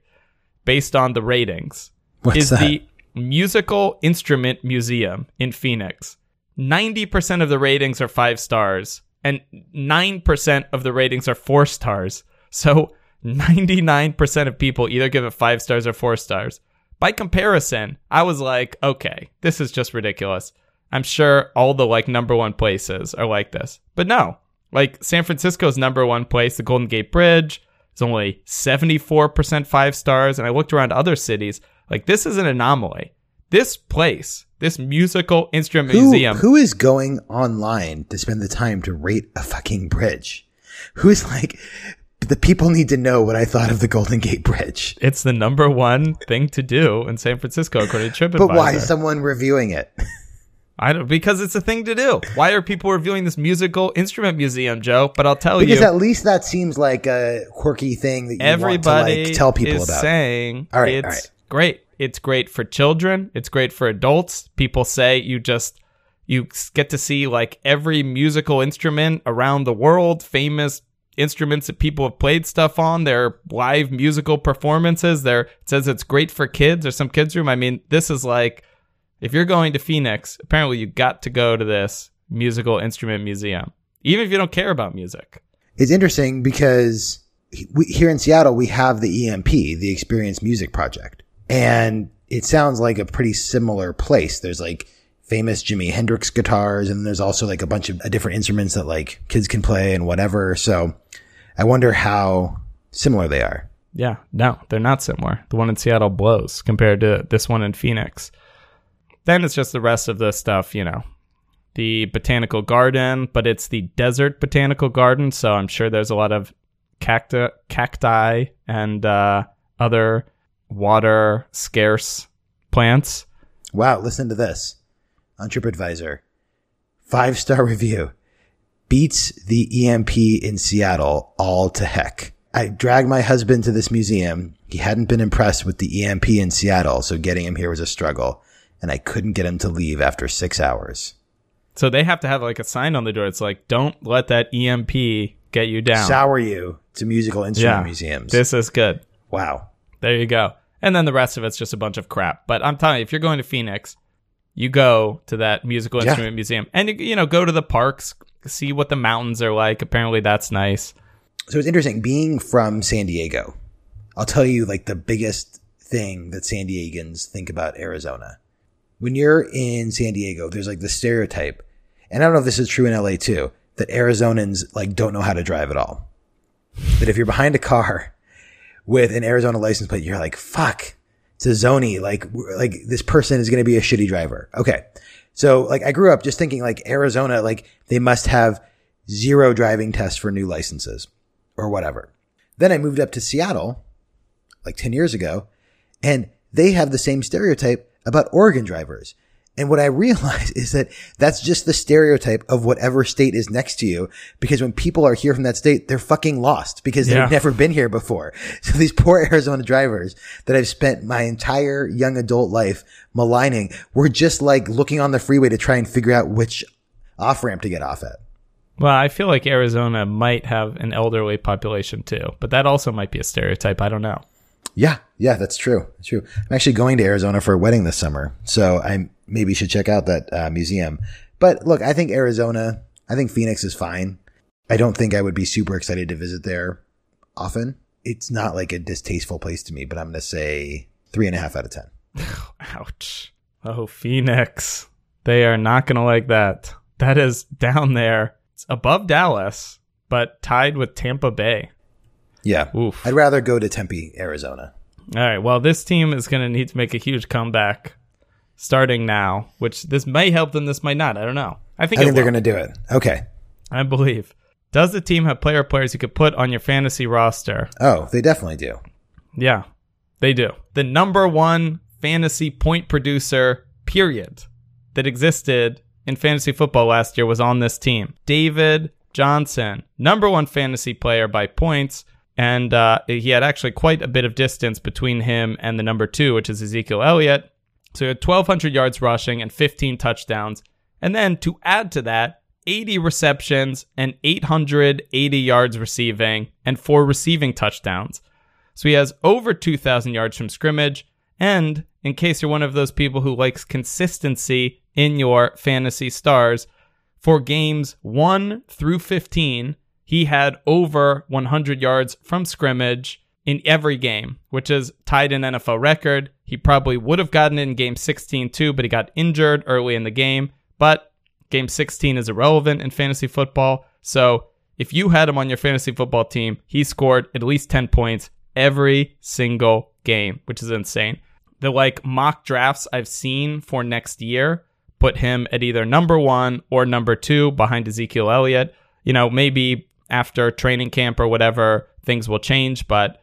based on the ratings, What's is that? the Musical Instrument Museum in Phoenix. 90% of the ratings are five stars, and 9% of the ratings are four stars. So 99% of people either give it five stars or four stars. By comparison, I was like, okay, this is just ridiculous. I'm sure all the like number one places are like this. But no, like San Francisco's number one place, the Golden Gate Bridge, is only 74% five stars. And I looked around other cities, like this is an anomaly. This place, this musical instrument who, museum. Who is going online to spend the time to rate a fucking bridge? Who's like, the people need to know what I thought of the Golden Gate Bridge. It's the number one thing to do in San Francisco, according to TripAdvisor. <laughs> But why is someone reviewing it? I don't because it's a thing to do. Why are people reviewing this musical instrument museum, Joe? But I'll tell because you, because at least that seems like a quirky thing that you everybody want to like tell people is about. Saying all right, it's all right. great. It's great for children. It's great for adults. People say you just you get to see like every musical instrument around the world, famous instruments that people have played stuff on, their live musical performances. There it says it's great for kids or some kids room. I mean, this is like if you're going to Phoenix, apparently you got to go to this musical instrument museum, even if you don't care about music. It's interesting because we, here in Seattle we have the EMP, the Experience Music Project, and it sounds like a pretty similar place. There's like famous Jimi Hendrix guitars, and there's also like a bunch of different instruments that like kids can play and whatever. So I wonder how similar they are. Yeah, no, they're not similar. The one in Seattle blows compared to this one in Phoenix. Then it's just the rest of the stuff, you know. The botanical garden, but it's the desert botanical garden, so I'm sure there's a lot of cacti, cacti and uh, other water scarce plants. Wow, listen to this on TripAdvisor. Five star <laughs> review. Beats the EMP in Seattle all to heck. I dragged my husband to this museum. He hadn't been impressed with the EMP in Seattle, so getting him here was a struggle. And I couldn't get him to leave after six hours. So they have to have like a sign on the door. It's like, don't let that EMP get you down. Sour you to musical instrument yeah, museums. This is good. Wow. There you go. And then the rest of it's just a bunch of crap. But I'm telling you, if you're going to Phoenix, you go to that musical Yeah. instrument museum and you, you know go to the parks, see what the mountains are like. Apparently, that's nice. So it's interesting being from San Diego. I'll tell you like the biggest thing that San Diegans think about Arizona. When you're in San Diego, there's like the stereotype, and I don't know if this is true in LA too, that Arizonans like don't know how to drive at all. That if you're behind a car <laughs> with an Arizona license plate, you're like, fuck, it's a zony. Like, like this person is going to be a shitty driver. Okay. So like I grew up just thinking like Arizona, like they must have zero driving tests for new licenses or whatever. Then I moved up to Seattle like 10 years ago and they have the same stereotype about Oregon drivers. And what I realize <laughs> is that that's just the stereotype of whatever state is next to you. Because when people are here from that state, they're fucking lost because they've never been here before. <laughs> So these poor Arizona drivers that I've spent my entire young adult life maligning were just like looking on the freeway to try and figure out which off ramp to get off at. Well, I feel like Arizona might have an elderly population too, but that also might be a stereotype. I don't know. Yeah, yeah, that's true. That's true. I'm actually going to Arizona for a wedding this summer, so I maybe should check out that uh, museum. But look, I think Arizona, I think Phoenix is fine. I don't think I would be super excited to visit there often. It's not like a distasteful place to me, but I'm going to say three and a half out of ten. <laughs> Ouch. Oh, Phoenix. They are not going to like that. That is down there. It's above Dallas, but tied with Tampa Bay. Yeah, Oof. I'd rather go to Tempe, Arizona. All right. Well, this team is going to need to make a huge comeback starting now, which this may help them. This might not. I don't know. I think, I think they're going to do it. Okay. I believe. Does the team have player players you could put on your fantasy roster? Oh, they definitely do. Yeah, they do. The number one fantasy point producer, period, that existed in fantasy football last year was on this team. David Johnson, number one fantasy player by points. And uh, he had actually quite a bit of distance between him and the number two, which is Ezekiel Elliott. So he had 1,200 yards rushing and 15 touchdowns. And then to add to that, 80 receptions and 880 yards receiving and four receiving touchdowns. So he has over 2,000 yards from scrimmage. And in case you're one of those people who likes consistency in your fantasy stars, for games 1 through 15, he had over 100 yards from scrimmage in every game, which is tied an NFL record. He probably would have gotten it in game 16 too, but he got injured early in the game. But game 16 is irrelevant in fantasy football. So if you had him on your fantasy football team, he scored at least 10 points every single game, which is insane. The like mock drafts I've seen for next year put him at either number one or number two behind Ezekiel Elliott. You know, maybe after training camp or whatever, things will change, but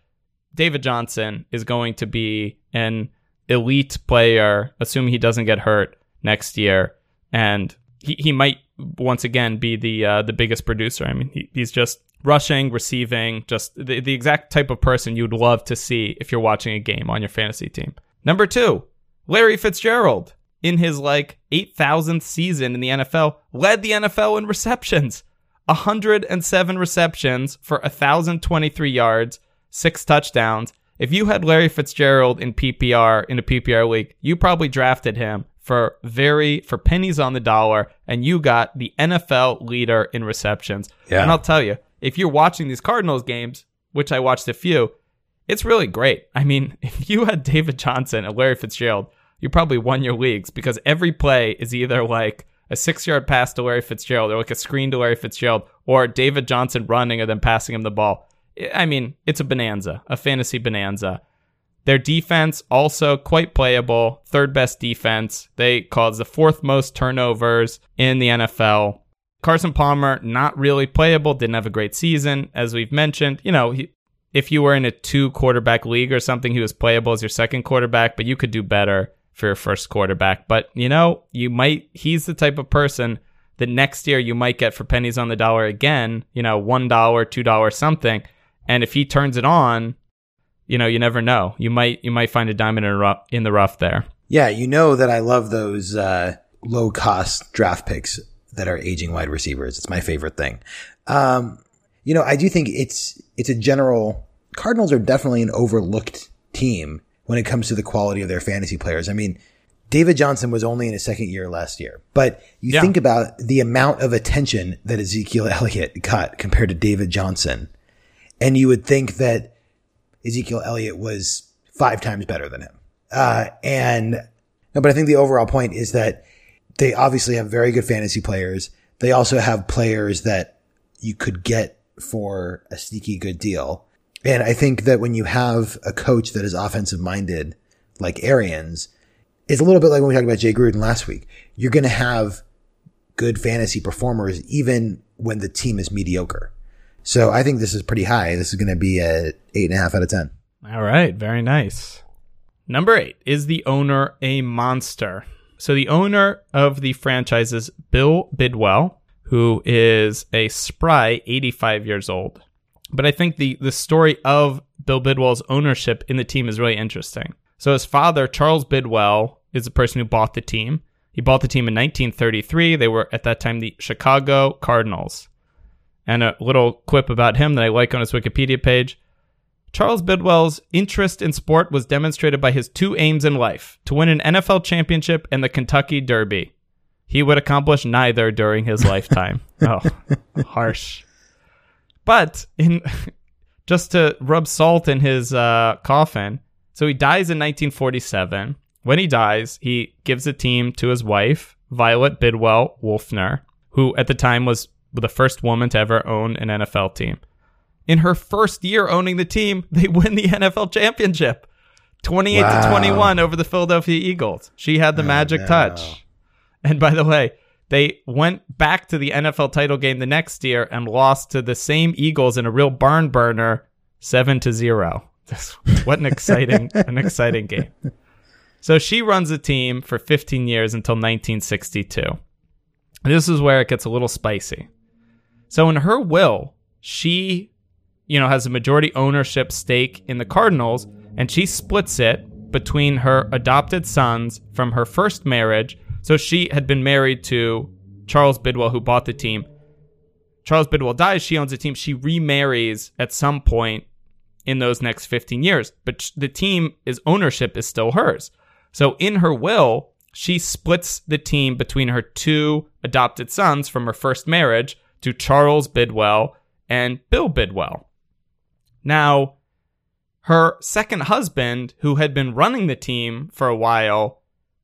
David Johnson is going to be an elite player, assuming he doesn't get hurt next year. And he, he might once again be the uh, the biggest producer. I mean, he, he's just rushing, receiving, just the, the exact type of person you'd love to see if you're watching a game on your fantasy team. Number two, Larry Fitzgerald in his like 8,000th season in the NFL led the NFL in receptions. 107 receptions for 1,023 yards, six touchdowns. If you had Larry Fitzgerald in PPR in a PPR league, you probably drafted him for very for pennies on the dollar, and you got the NFL leader in receptions. Yeah. And I'll tell you, if you're watching these Cardinals games, which I watched a few, it's really great. I mean, <laughs> if you had David Johnson and Larry Fitzgerald, you probably won your leagues because every play is either like a six yard pass to Larry Fitzgerald or like a screen to Larry Fitzgerald or David Johnson running and then passing him the ball. I mean, it's a bonanza, a fantasy bonanza. Their defense also quite playable, third best defense. They caused the fourth most turnovers in the NFL. Carson Palmer not really playable, didn't have a great season as we've mentioned. You know, he, if you were in a two quarterback league or something, he was playable as your second quarterback, but you could do better for your first quarterback. But you know, you might he's the type of person that next year you might get for pennies on the dollar again, you know, one dollar, two dollars something. And if he turns it on, you know, you never know. You might you might find a diamond in, rough, in the rough there. Yeah, you know that I love those uh, low cost draft picks that are aging wide receivers. It's my favorite thing. Um, you know, I do think it's it's a general. Cardinals are definitely an overlooked team when it comes to the quality of their fantasy players. I mean, David Johnson was only in his second year last year, but you Yeah. think about the amount of attention that Ezekiel <laughs> Elliott got compared to David Johnson, and you would think that Ezekiel Elliott was five times better than him. Uh, and no, but I think the overall point is that they obviously have very good fantasy players. They also have players that you could get for a sneaky good deal. And I think that when you have a coach that is offensive minded, like Arians, it's a little bit like when we talked about Jay Gruden last week. You're going to have good fantasy performers even when the team is mediocre. So I think this is pretty high. This is going to be a eight and a half out of 10. All right, very nice. Number eight is the owner a monster? So the owner of the franchise is Bill Bidwell, who is a spry 85 years old. But I think the the story of Bill Bidwell's ownership in the team is really interesting. So his father, Charles Bidwell, is the person who bought the team. He bought the team in 1933. They were at that time the Chicago Cardinals. And a little quip about him that I like on his Wikipedia page. Charles Bidwell's interest in sport was demonstrated by his two aims in life to win an NFL championship and the Kentucky Derby. He would accomplish neither during his lifetime. <laughs> oh, harsh. But in <laughs> just to rub salt in his uh, coffin, so he dies in 1947. When he dies, he gives the team to his wife, Violet Bidwell Wolfner, who at the time was the first woman to ever own an NFL team in her first year owning the team, <laughs> they win the NFL championship. 28 Wow. to 21 over the Philadelphia Eagles. She had the magic no. touch. And by the way, they went back to the NFL title game the next year and lost to the same Eagles in a real barn burner 7 to 0. <laughs> What an exciting an exciting game. So she runs the team for 15 years until 1962. This is where it gets a little spicy. So in her will, she you know, has a majority ownership stake in the Cardinals, and she splits it between her adopted sons from her first marriage. So she had been married to Charles Bidwell, who bought the team. Charles Bidwell dies, she owns the team. She remarries at some point in those next 15 years, but the team is ownership is still hers. So in her will, she splits the team between her two adopted sons from her first marriage to Charles Bidwell and Bill Bidwell. Now, her second husband, who had been running the team for a while,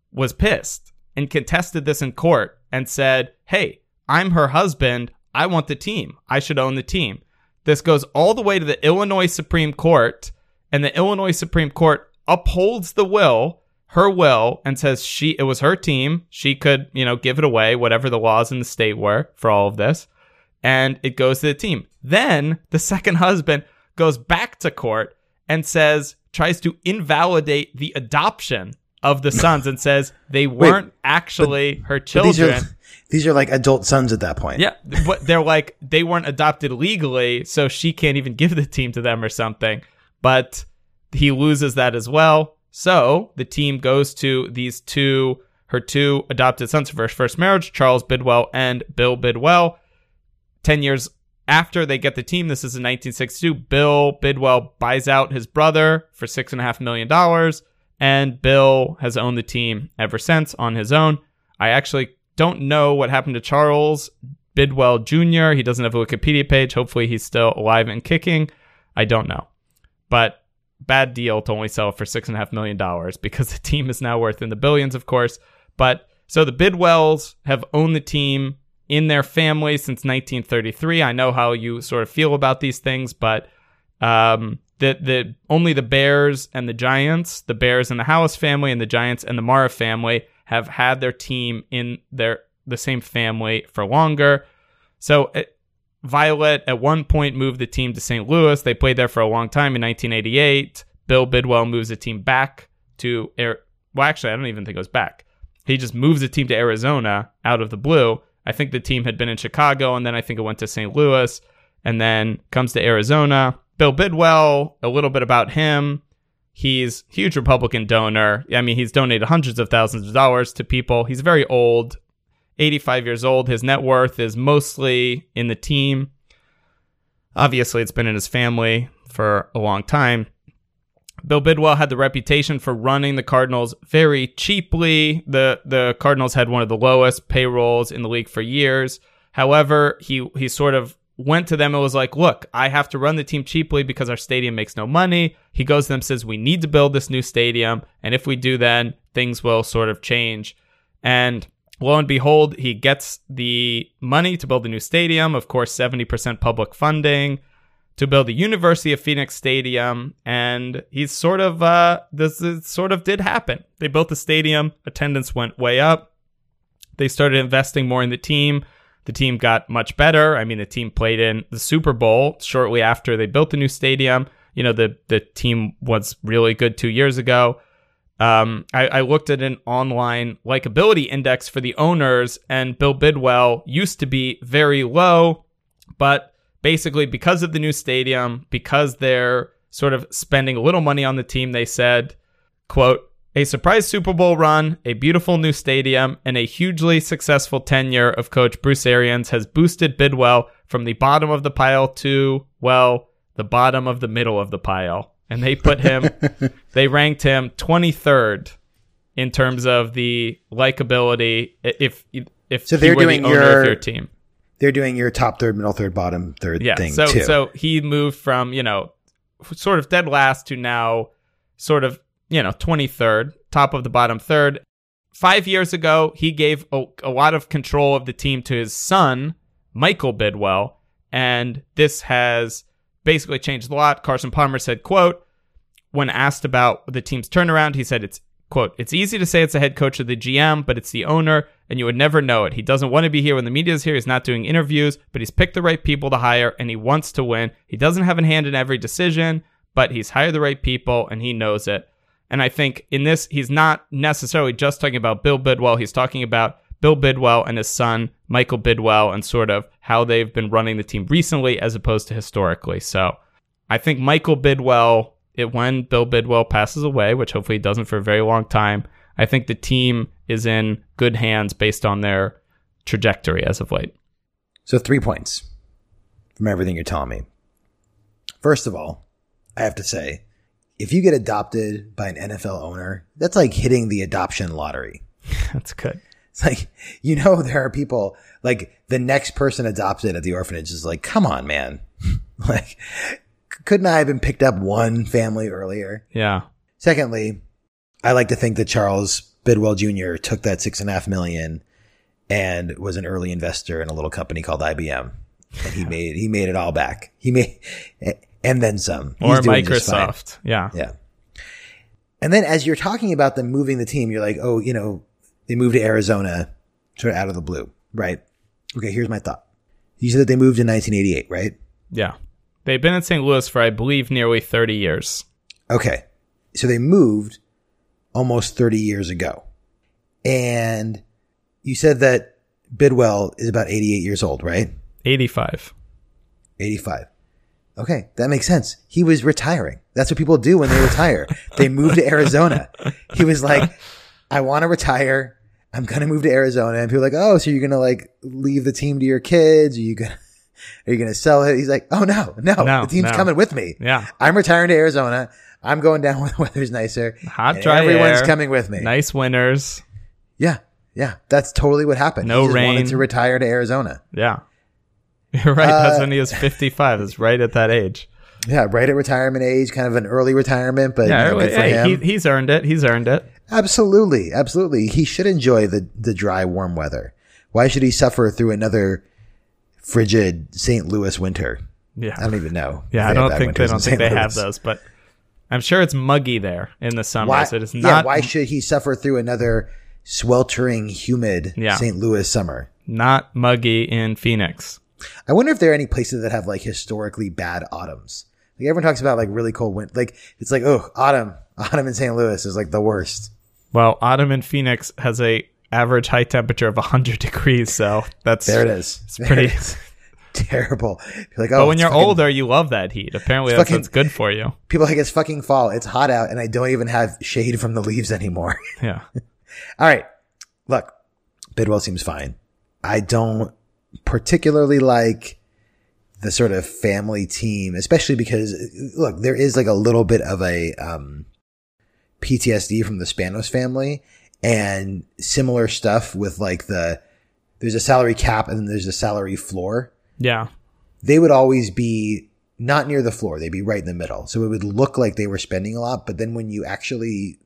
was pissed and contested this in court and said, Hey, I'm her husband. I want the team. I should own the team. This goes all the way to the Illinois Supreme Court, and the Illinois Supreme Court upholds the will, her will, and says she it was her team. She could, you know, give it away, whatever the laws in the state were for all of this. And it goes to the team. Then the second husband goes back to court and says, tries to invalidate the adoption of the sons and says they weren't actually her But these children. are <laughs> these are like adult sons at that point. Yeah, but they're like they weren't adopted legally, so she can't even give the team to them or something. But he loses that as well. So the team goes to these two, her two adopted sons of her first marriage, Charles Bidwell and Bill Bidwell. Ten years after they get the team, this is in 1962. Bill Bidwell buys out his brother for six and a half million dollars, and Bill has owned the team ever since on his own. I actually don't know what happened to Charles Bidwell Jr. He doesn't have a Wikipedia page. Hopefully, he's still alive and kicking. I don't know. But bad deal to only sell for six and a half million dollars because the team is now worth in the billions, of course. But so the Bidwells have owned the team in their family since 1933. I know how you sort of feel about these things, but um, the the only the Bears and the Giants, the Bears and the Halas family, and the Giants and the Mara family have had their team in their the same family for longer. So it, Violet at one point moved the team to St. Louis. They played there for a long time in 1988. Bill Bidwell moves the team back to Air. Well, actually, I don't even think it was back. He just moves the team to Arizona out of the blue. I think the team had been in Chicago, and then I think it went to St. Louis, and then comes to Arizona. Bill Bidwell, a little bit about him. He's huge Republican donor. I mean, he's donated hundreds of thousands of dollars to people. He's very old, 85 years old. His net worth is mostly in the team. Obviously, it's been in his family for a long time. Bill Bidwell had the reputation for running the Cardinals very cheaply. The the Cardinals had one of the lowest payrolls in the league for years. However, he he sort of went to them and was like, "Look, I have to run the team cheaply because our stadium makes no money." He goes to them says, "We need to build this new stadium, and if we do then, things will sort of change." And lo and behold, he gets the money to build a new stadium, of course, 70% public funding to build the University of Phoenix Stadium, and he's sort of uh, this is, sort of did happen. They built the stadium, attendance went way up. They started investing more in the team. The team got much better. I mean, the team played in the Super Bowl shortly after they built the new stadium. You know, the the team was really good two years ago. Um, I, I looked at an online likability index for the owners, and Bill Bidwell used to be very low, but basically because of the new stadium, because they're sort of spending a little money on the team, they said, quote, a surprise Super Bowl run, a beautiful new stadium, and a hugely successful tenure of coach Bruce Arians has boosted Bidwell from the bottom of the pile to, well, the bottom of the middle of the pile. And they put him, <laughs> they ranked him 23rd in terms of the likability if if so they're doing the your, your team they're doing your top third, middle third, bottom third yeah, thing so, too. So he moved from, you know, sort of dead last to now sort of, you know, 23rd, top of the bottom third. Five years ago, he gave a, a lot of control of the team to his son, Michael Bidwell, and this has basically changed a lot. Carson Palmer said, quote, when asked about the team's turnaround, he said it's quote, it's easy to say it's the head coach of the GM, but it's the owner and you would never know it. He doesn't want to be here when the media is here. He's not doing interviews, but he's picked the right people to hire and he wants to win. He doesn't have a hand in every decision, but he's hired the right people and he knows it. And I think in this, he's not necessarily just talking about Bill Bidwell. He's talking about Bill Bidwell and his son, Michael Bidwell, and sort of how they've been running the team recently as opposed to historically. So I think Michael Bidwell, it, when Bill Bidwell passes away, which hopefully he doesn't for a very long time, I think the team is in good hands based on their trajectory as of late. So, three points from everything you're telling me. First of all, I have to say, if you get adopted by an NFL owner, that's like hitting the adoption lottery. <laughs> that's good. It's like, you know, there are people like the next person adopted at the orphanage is like, come on, man. <laughs> like, couldn't I have been picked up one family earlier? Yeah. Secondly, I like to think that Charles Bidwell Jr. took that six and a half million and was an early investor in a little company called IBM. And he <laughs> made, he made it all back. He made, and then some. Or Microsoft. Yeah. Yeah. And then as you're talking about them moving the team, you're like, oh, you know, they moved to Arizona sort of out of the blue, right? Okay. Here's my thought. You said that they moved in 1988, right? Yeah. They've been in St. Louis for, I believe, nearly 30 years. Okay. So they moved almost 30 years ago. And you said that Bidwell is about 88 years old, right? 85. 85. Okay, that makes sense. He was retiring. That's what people do when they retire. they move to Arizona. He was like, I want to retire. I'm going to move to Arizona. And people are like, oh, so you're going to like leave the team to your kids? Are you going to, are you to sell it? He's like, oh no, no, No, the team's no. coming with me. Yeah. I'm retiring to Arizona. I'm going down <laughs> where the weather's nicer. Hot, dry Everyone's air, coming with me. Nice winters. Yeah. Yeah. That's totally what happened. No he just rain. wanted to retire to Arizona. Yeah. <laughs> You're right. That's Uh, when he was 55. That's right at that age. <laughs> Yeah. Right at retirement age, kind of an early retirement, but Yeah. you know, good for hey, he, he's earned it. He's earned it. absolutely. Absolutely. He should enjoy the, the dry, warm weather. Why should he suffer through another frigid St. Louis winter? Yeah. I don't even know. Yeah, I don't think they don't think they have those, but I'm sure it's muggy there in the summer. Why, so it is yeah, not why should he suffer through another sweltering, humid Yeah. St. Louis summer? not muggy in Phoenix. I wonder if there are any places that have like historically bad autumns. Like everyone talks about like really cold winter. Like it's like, oh, autumn, <laughs> autumn in St. Louis is like the worst. Well, autumn in Phoenix has a average high temperature of 100 degrees, so that's There it is. It's pretty. <laughs> Terrible. You're like, oh, but when you're fucking- older, you love that heat. Apparently, that's fucking- what's good for you. people are like it's fucking fall. It's hot out, and I don't even have shade from the leaves anymore. <laughs> Yeah. All right, look, Bidwell seems fine. I don't particularly like the sort of family team, especially because look, there is like a little bit of a um, PTSD from the Spanos family and similar stuff with like the there's a salary cap and then there's a salary floor. Yeah. They would always be not near the floor. They'd be right in the middle. So it would look like they were spending a lot, but then when you actually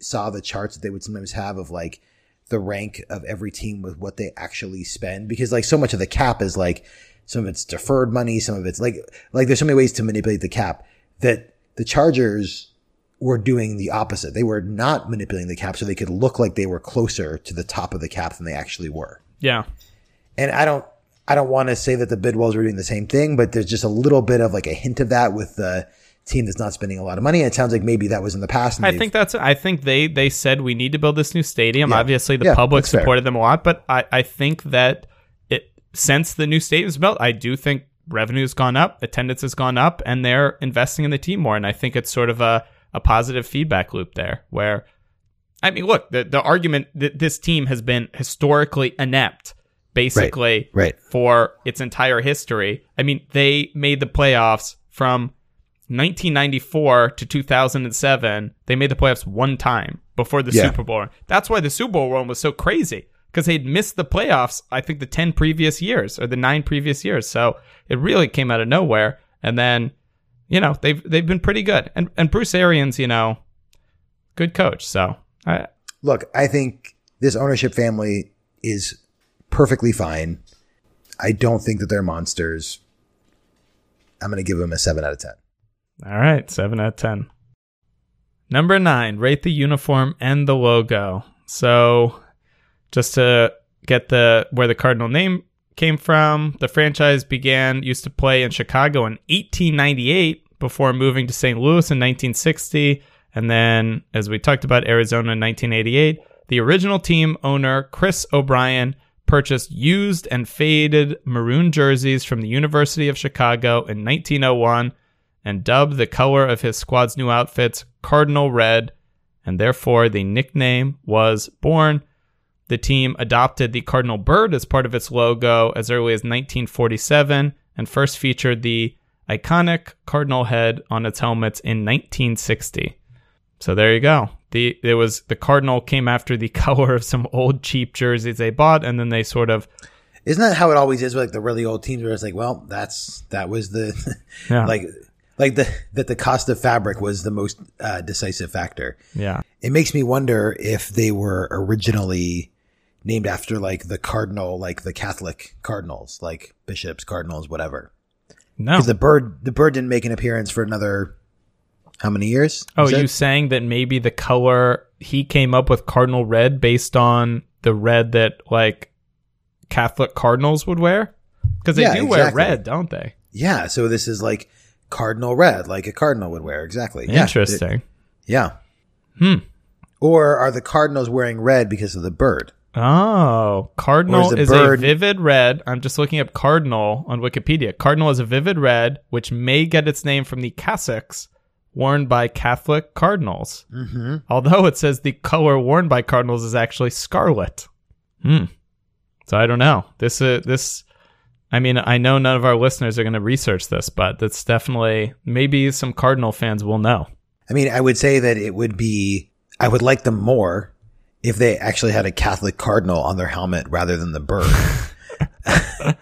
saw the charts that they would sometimes have of like the rank of every team with what they actually spend because like so much of the cap is like some of it's deferred money, some of it's like like there's so many ways to manipulate the cap that the Chargers were doing the opposite. They were not manipulating the cap so they could look like they were closer to the top of the cap than they actually were. Yeah. And I don't I don't want to say that the Bidwells were doing the same thing, but there's just a little bit of like a hint of that with the team that's not spending a lot of money. And it sounds like maybe that was in the past. I think that's. I think they they said we need to build this new stadium. Yeah. Obviously, the Yeah, public that's fair. supported them a lot, but I I think that it since the new stadium is built, I do think revenue's gone up, attendance has gone up, and they're investing in the team more. And I think it's sort of a a positive feedback loop there where. I mean, look, the, the argument that this team has been historically inept, basically, right. for its entire history. I mean, they made the playoffs from 1994 to 2007. They made the playoffs one time before the Yeah. Super Bowl. That's why the Super Bowl run was so crazy because they'd missed the playoffs. I think the 10 previous years or the nine previous years. So it really came out of nowhere. And then, you know, they've they've been pretty good. And and Bruce Arians, you know, good coach. So I, Look, I think this ownership family is perfectly fine. I don't think that they're monsters. I'm going to give them a 7 out of 10. All right, seven out of ten. Number nine, rate the uniform and the logo. So, just to get the where the Cardinal name came from, the franchise began used to play in Chicago in 1898 before moving to St. Louis in 1960, and then, as we talked about, Arizona in 1988. The original team owner Chris O'Brien purchased used and faded maroon jerseys from the University of Chicago in 1901 and dubbed the color of his squad's new outfits Cardinal Red, and therefore the nickname was born. The team adopted the cardinal bird as part of its logo as early as 1947 and first featured the iconic cardinal head on its helmets in 1960. So there you go. The it was the cardinal came after the <laughs> color of some old cheap jerseys they bought, and then they sort of Isn't that how it always is with like the really old teams where it's like, well, that's that was the Yeah. <laughs> like like the that the cost of fabric was the most uh, decisive factor. yeah It makes me wonder if they were originally named after like the cardinal, like the Catholic cardinals, like bishops, cardinals, whatever. no. Because the bird, the bird didn't make an appearance for another how many years? Oh, you saying that maybe the color he came up with cardinal red based on the red that like Catholic cardinals would wear? Because they Yeah, do wear red, don't they? yeah. So this is like cardinal red, like a cardinal would wear. Exactly. Yeah. Interesting. Yeah. Hmm. Or are the cardinals wearing red because of the bird? Oh, cardinal is is a vivid red. I'm just looking up cardinal on Wikipedia. Cardinal is a vivid red, which may get its name from the cassocks worn by Catholic cardinals. Mm-hmm. Although it says the color worn by cardinals is actually scarlet. Hmm. So I don't know. This uh, this I mean, I know none of our listeners are going to research this, but that's definitely maybe some cardinal fans will know. I mean, I would say that it would be, I would like them more if they actually had a Catholic cardinal on their helmet rather than the bird. <laughs> <laughs>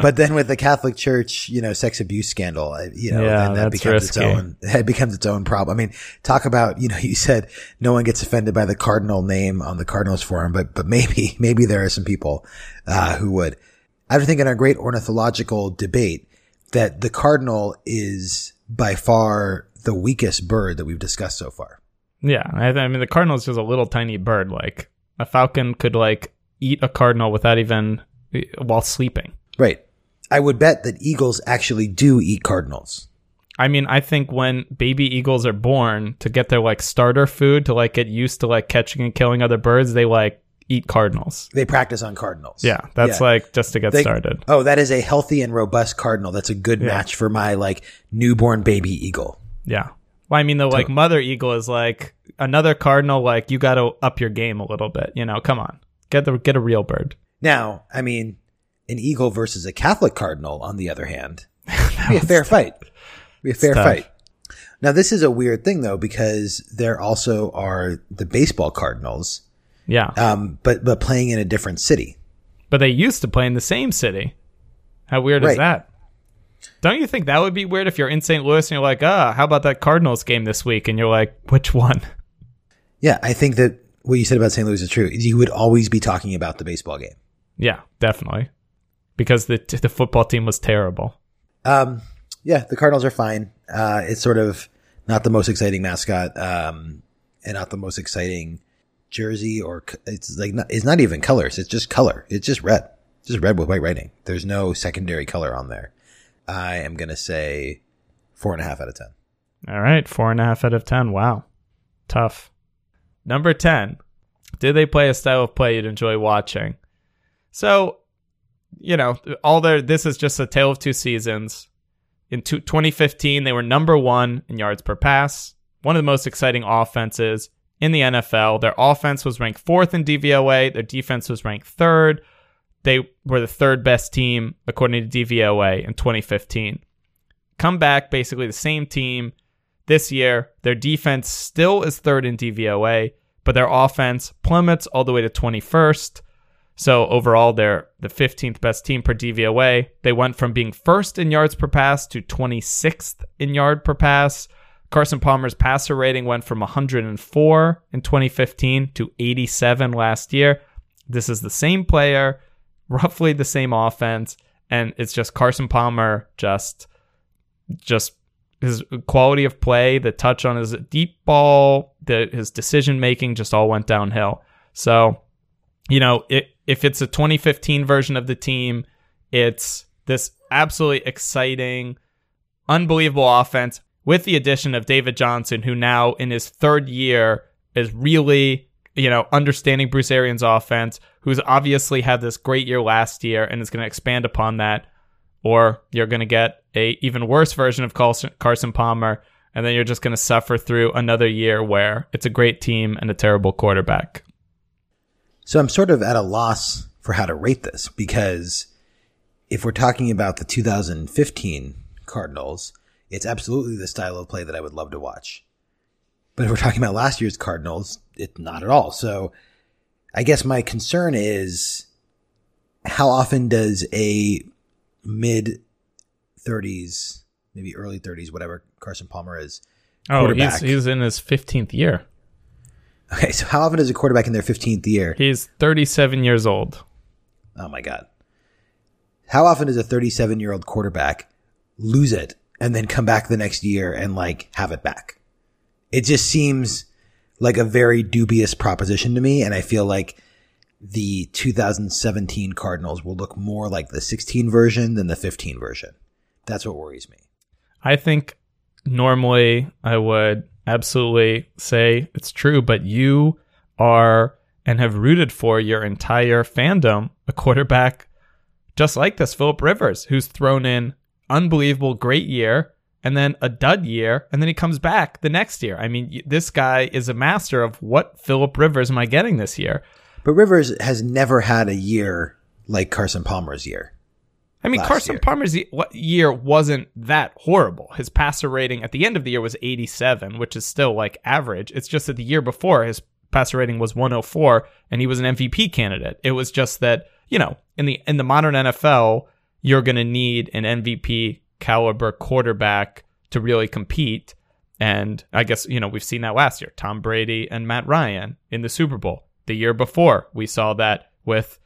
but then with the Catholic Church, you know, sex abuse scandal, you know, Yeah, then that becomes risky. its own, <laughs> it becomes its own problem. I mean, talk about, you know, you said no one gets offended by the cardinal name on the Cardinals forum, but, but maybe, maybe there are some people, uh, who would. I would think in a great ornithological debate that the cardinal is by far the weakest bird that we've discussed so far. Yeah, I, I mean the cardinal is just a little tiny bird. Like a falcon could like eat a cardinal without even eh, while sleeping. Right. I would bet that eagles actually do eat cardinals. I mean, I think when baby eagles are born to get their like starter food to like get used to like catching and killing other birds, they like eat cardinals. They practice on cardinals. Yeah, that's Yeah. like just to get They- started. Oh, that is a healthy and robust cardinal. That's a good Yeah. match for my like newborn baby eagle. Yeah. Well, I mean, the like mother eagle is like another cardinal. Like you got to up your game a little bit. You know, come on, get the get a real bird. Now, I mean, an Eagle versus a Catholic Cardinal, on the other hand, <laughs> be a fair fight. Be a fair fight. Now, this is a weird thing though, because there also are the baseball Cardinals, Yeah. um, but but playing in a different city. but they used to play in the same city. How weird is that? Don't you think that would be weird if you're in St. Louis and you're like, ah, how about that Cardinals game this week? And you're like, which one? <laughs> Yeah, I think that what you said about St. Louis is true. You would always be talking about the baseball game. Yeah, definitely. Because the the football team was terrible. Um, yeah, the Cardinals are fine. Uh, it's sort of not the most exciting mascot, um, and not the most exciting jersey or it's like not, it's not even colors. It's just color. It's just red, just red with white writing. There's no secondary color on there. I am gonna say four and a half out of ten. All right, four and a half out of ten. Wow, tough. Number ten. Did they play a style of play you'd enjoy watching? So, you know, all their this is just a tale of two seasons. In two, 2015, they were number one in yards per pass, one of the most exciting offenses in the NFL. Their offense was ranked fourth in DVOA. Their defense was ranked third. They were the third best team according to DVOA in 2015. Come back, basically the same team this year. Their defense still is third in DVOA, but their offense plummets all the way to 21st. So overall, they're the 15th best team per DVOA. They went from being first in yards per pass to 26th in yard per pass. Carson Palmer's passer rating went from 104 in 2015 to 87 last year. This is the same player, roughly the same offense, and it's just Carson Palmer just just his quality of play, the touch on his deep ball, the his decision making just all went downhill. So, you know, it, if it's a 2015 version of the team, it's this absolutely exciting, unbelievable offense with the addition of David Johnson, who now in his third year is really, you know, understanding Bruce Arians' offense, who's obviously had this great year last year and is going to expand upon that. Or you're going to get a even worse version of Carson, Carson Palmer, and then you're just going to suffer through another year where it's a great team and a terrible quarterback. So I'm sort of at a loss for how to rate this because if we're talking about the 2015 Cardinals, it's absolutely the style of play that I would love to watch. But if we're talking about last year's Cardinals, it's not at all. So I guess my concern is how often does a mid 30s, maybe early 30s, whatever Carson Palmer is, Oh, he's, he's in his 15th year. Okay, so how often does a quarterback in their 15th year He's 37 years old. Oh my God. How often does a 37 year old quarterback lose it and then come back the next year and like have it back? It just seems like a very dubious proposition to me. And I feel like the 2017 Cardinals will look more like the 16 version than the 15 version. That's what worries me. I think normally I would absolutely say it's true, but you are and have rooted for your entire fandom a quarterback just like this, Philip Rivers, who's thrown in unbelievable great year and then a dud year, and then he comes back the next year. I mean, this guy is a master of what Philip Rivers am I getting this year? But Rivers has never had a year like Carson Palmer's year. I mean, Carson year. Palmer's year wasn't that horrible. His passer rating at the end of the year was 87, which is still like average. It's just that the year before his passer rating was 104 and he was an MVP candidate. It was just that, you know, in the in the modern NFL, you're going to need an MVP caliber quarterback to really compete. And I guess, you know, we've seen that last year. Tom Brady and Matt Ryan in the Super Bowl. The year before, we saw that with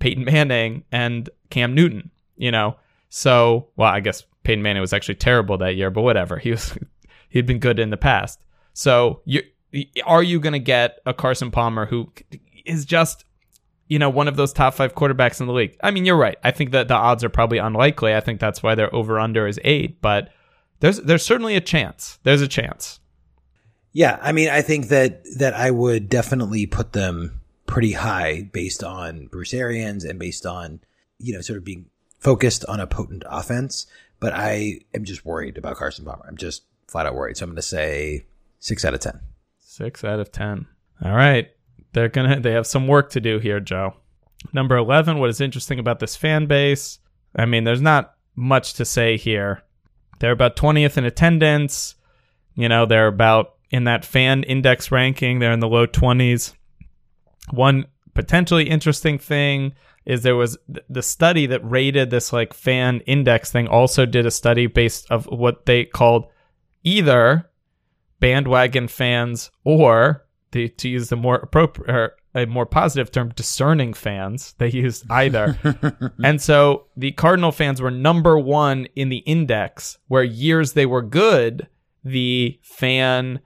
Peyton Manning and Cam Newton, you know. So, well, I guess Peyton Manning was actually terrible that year, but whatever. <laughs> He was he'd been good in the past. So, you are you going to get a Carson Palmer who is just you know, one of those top five quarterbacks in the league. I mean, you're right. I think that the odds are probably unlikely. I think that's why their over under is eight, but there's there's certainly a chance. There's a chance. Yeah, I mean, I think that that I would definitely put them pretty high based on Bruce Arians and based on you know sort of being focused on a potent offense. But I am just worried about Carson Palmer. I'm just flat out worried. So I'm going to say six out of ten. Six out of ten. All right. They're gonna they have some work to do here, Joe. Number 11, what is interesting about this fan base? I mean, there's not much to say here. They're about 20th in attendance. You know, they're about in that fan index ranking, they're in the low 20s. One potentially interesting thing is there was the study that rated this like fan index thing also did a study based of what they called either bandwagon fans or the, to use the more appropriate a more positive term discerning fans. They used either. <laughs> And so the cardinal fans were number 1 in the index where years they were good the fan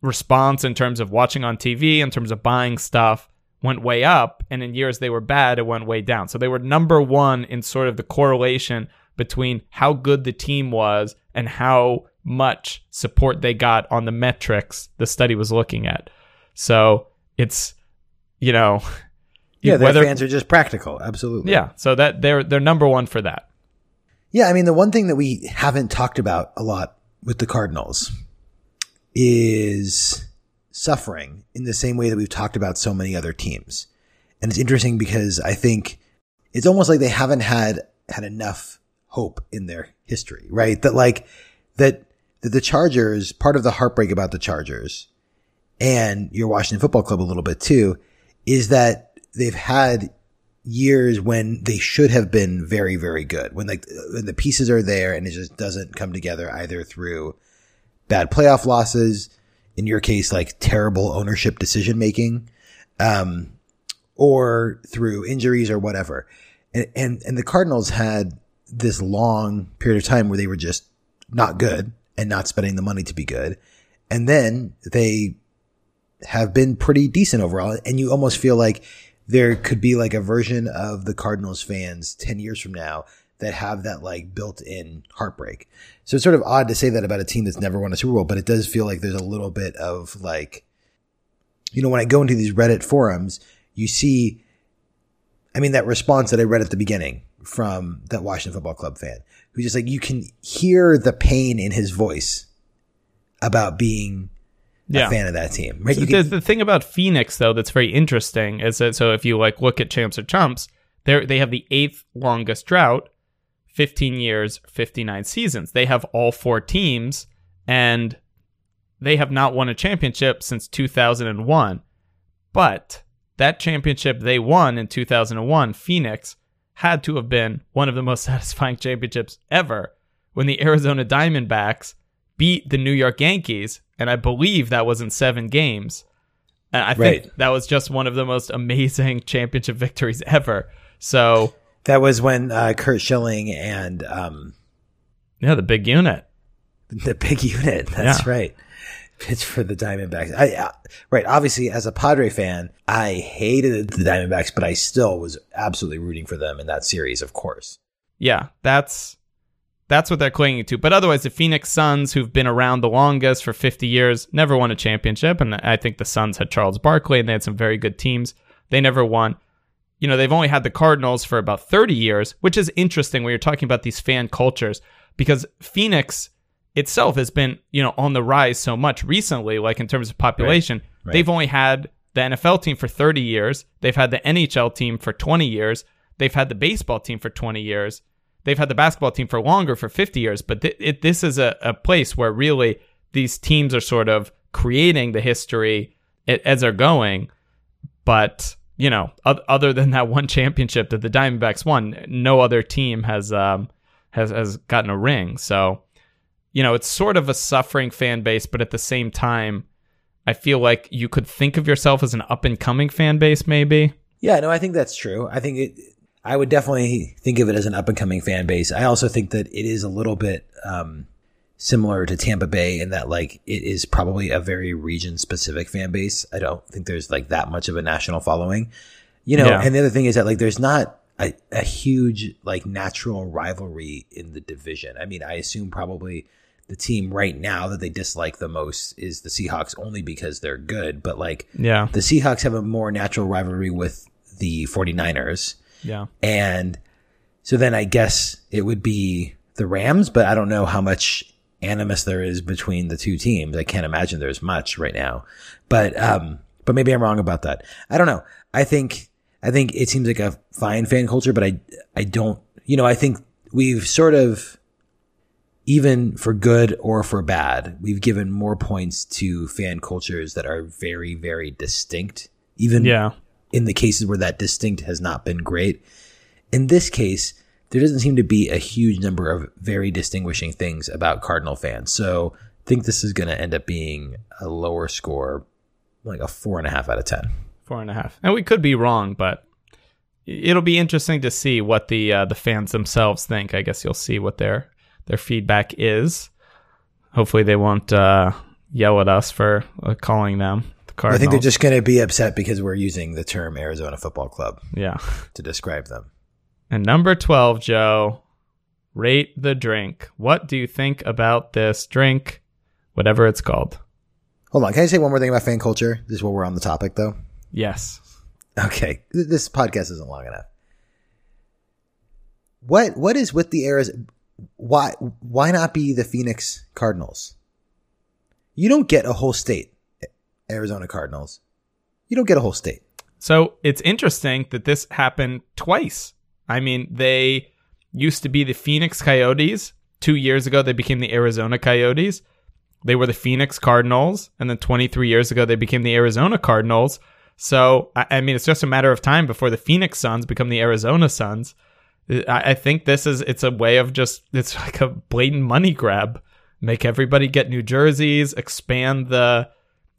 response in terms of watching on TV in terms of buying stuff went way up. And in years they were bad it went way down. So they were number 1 in sort of the correlation between how good the team was and how much support they got on the metrics the study was looking at so it's you know <laughs> yeah whether fans are just practical absolutely yeah so that they're they're number 1 for that yeah i mean the one thing that we haven't talked about a lot with the cardinals is suffering in the same way that we've talked about so many other teams. And it's interesting because I think it's almost like they haven't had had enough hope in their history, right? That like that, that the Chargers, part of the heartbreak about the Chargers and your Washington football club a little bit too, is that they've had years when they should have been very, very good. When like when the pieces are there and it just doesn't come together either through bad playoff losses, in your case, like terrible ownership decision making, um, or through injuries or whatever. And, and, and the Cardinals had this long period of time where they were just not good and not spending the money to be good. And then they have been pretty decent overall. And you almost feel like there could be like a version of the Cardinals fans 10 years from now that have that like built in heartbreak. So it's sort of odd to say that about a team that's never won a Super Bowl, but it does feel like there's a little bit of like, you know, when I go into these Reddit forums, you see, I mean, that response that I read at the beginning from that Washington Football Club fan who's just like, you can hear the pain in his voice about being yeah. a fan of that team. Right? So can, the, thing about Phoenix though that's very interesting is that so if you like look at champs or chumps, they they have the eighth longest drought 15 years, 59 seasons. They have all four teams and they have not won a championship since 2001. But that championship they won in 2001, Phoenix, had to have been one of the most <laughs> satisfying championships ever when the Arizona Diamondbacks beat the New York Yankees. And I believe that was in seven games. And I right. think that was just one of the most amazing <laughs> championship victories ever. So that was when uh, Curt Schilling and um, yeah, the big unit, the big unit. That's yeah. right. Pitch for the Diamondbacks. I, uh, right. Obviously, as a Padre fan, I hated the Diamondbacks, but I still was absolutely rooting for them in that series. Of course. Yeah, that's that's what they're clinging to. But otherwise, the Phoenix Suns, who've been around the longest for 50 years, never won a championship. And I think the Suns had Charles Barkley, and they had some very good teams. They never won you know, they've only had the Cardinals for about 30 years, which is interesting when you're talking about these fan cultures because Phoenix itself has been, you know, on the rise so much recently, like in terms of population. Right. Right. They've only had the NFL team for 30 years. They've had the NHL team for 20 years. They've had the baseball team for 20 years. They've had the basketball team for longer, for 50 years. But th- it, this is a, a place where really these teams are sort of creating the history as they're going. But you know, other than that one championship that the Diamondbacks won, no other team has um, has has gotten a ring. So, you know, it's sort of a suffering fan base, but at the same time, I feel like you could think of yourself as an up and coming fan base, maybe. Yeah, no, I think that's true. I think it. I would definitely think of it as an up and coming fan base. I also think that it is a little bit um, similar to Tampa Bay in that like it is probably a very region specific fan base. I don't think there's like that much of a national following, you know. Yeah. And the other thing is that like there's not a, a huge like natural rivalry in the division. I mean, I assume probably the team right now that they dislike the most is the Seahawks only because they're good, but like yeah. the Seahawks have a more natural rivalry with the 49ers. Yeah. And so then I guess it would be the Rams, but I don't know how much animus there is between the two teams. I can't imagine there's much right now, but, um, but maybe I'm wrong about that. I don't know. I think, I think it seems like a fine fan culture, but I, I don't, you know, I think we've sort of, even for good or for bad, we've given more points to fan cultures that are very, very distinct. Even Yeah. In the cases where that distinct has not been great. In this case, there doesn't seem to be a huge number of very distinguishing things about Cardinal fans. So I think this is going to end up being a lower score, like a four and a half out of 10. Four and a half. And we could be wrong, but it'll be interesting to see what the uh, the fans themselves think. I guess you'll see what their their feedback is. Hopefully, they won't uh, yell at us for uh, calling them the I think they're just going to be upset because we're using the term Arizona Football Club yeah. to describe them. And number twelve, Joe, rate the drink. What do you think about this drink, whatever it's called? Hold on. Can I say one more thing about fan culture? This is while we're on the topic, though. Yes. Okay, this podcast isn't long enough. What what is with the Arizona? Why why not be the Phoenix Cardinals? You don't get a whole state, Arizona Cardinals. You don't get a whole state. So it's interesting that this happened twice. I mean, they used to be the Phoenix Coyotes. Two years ago, they became the Arizona Coyotes. They were the Phoenix Cardinals. And then 23 years ago, they became the Arizona Cardinals. So, I, mean, it's just a matter of time before the Phoenix Suns become the Arizona Suns. I think this is, it's a way of just, it's like a blatant money grab. Make everybody get New Jerseys, expand the,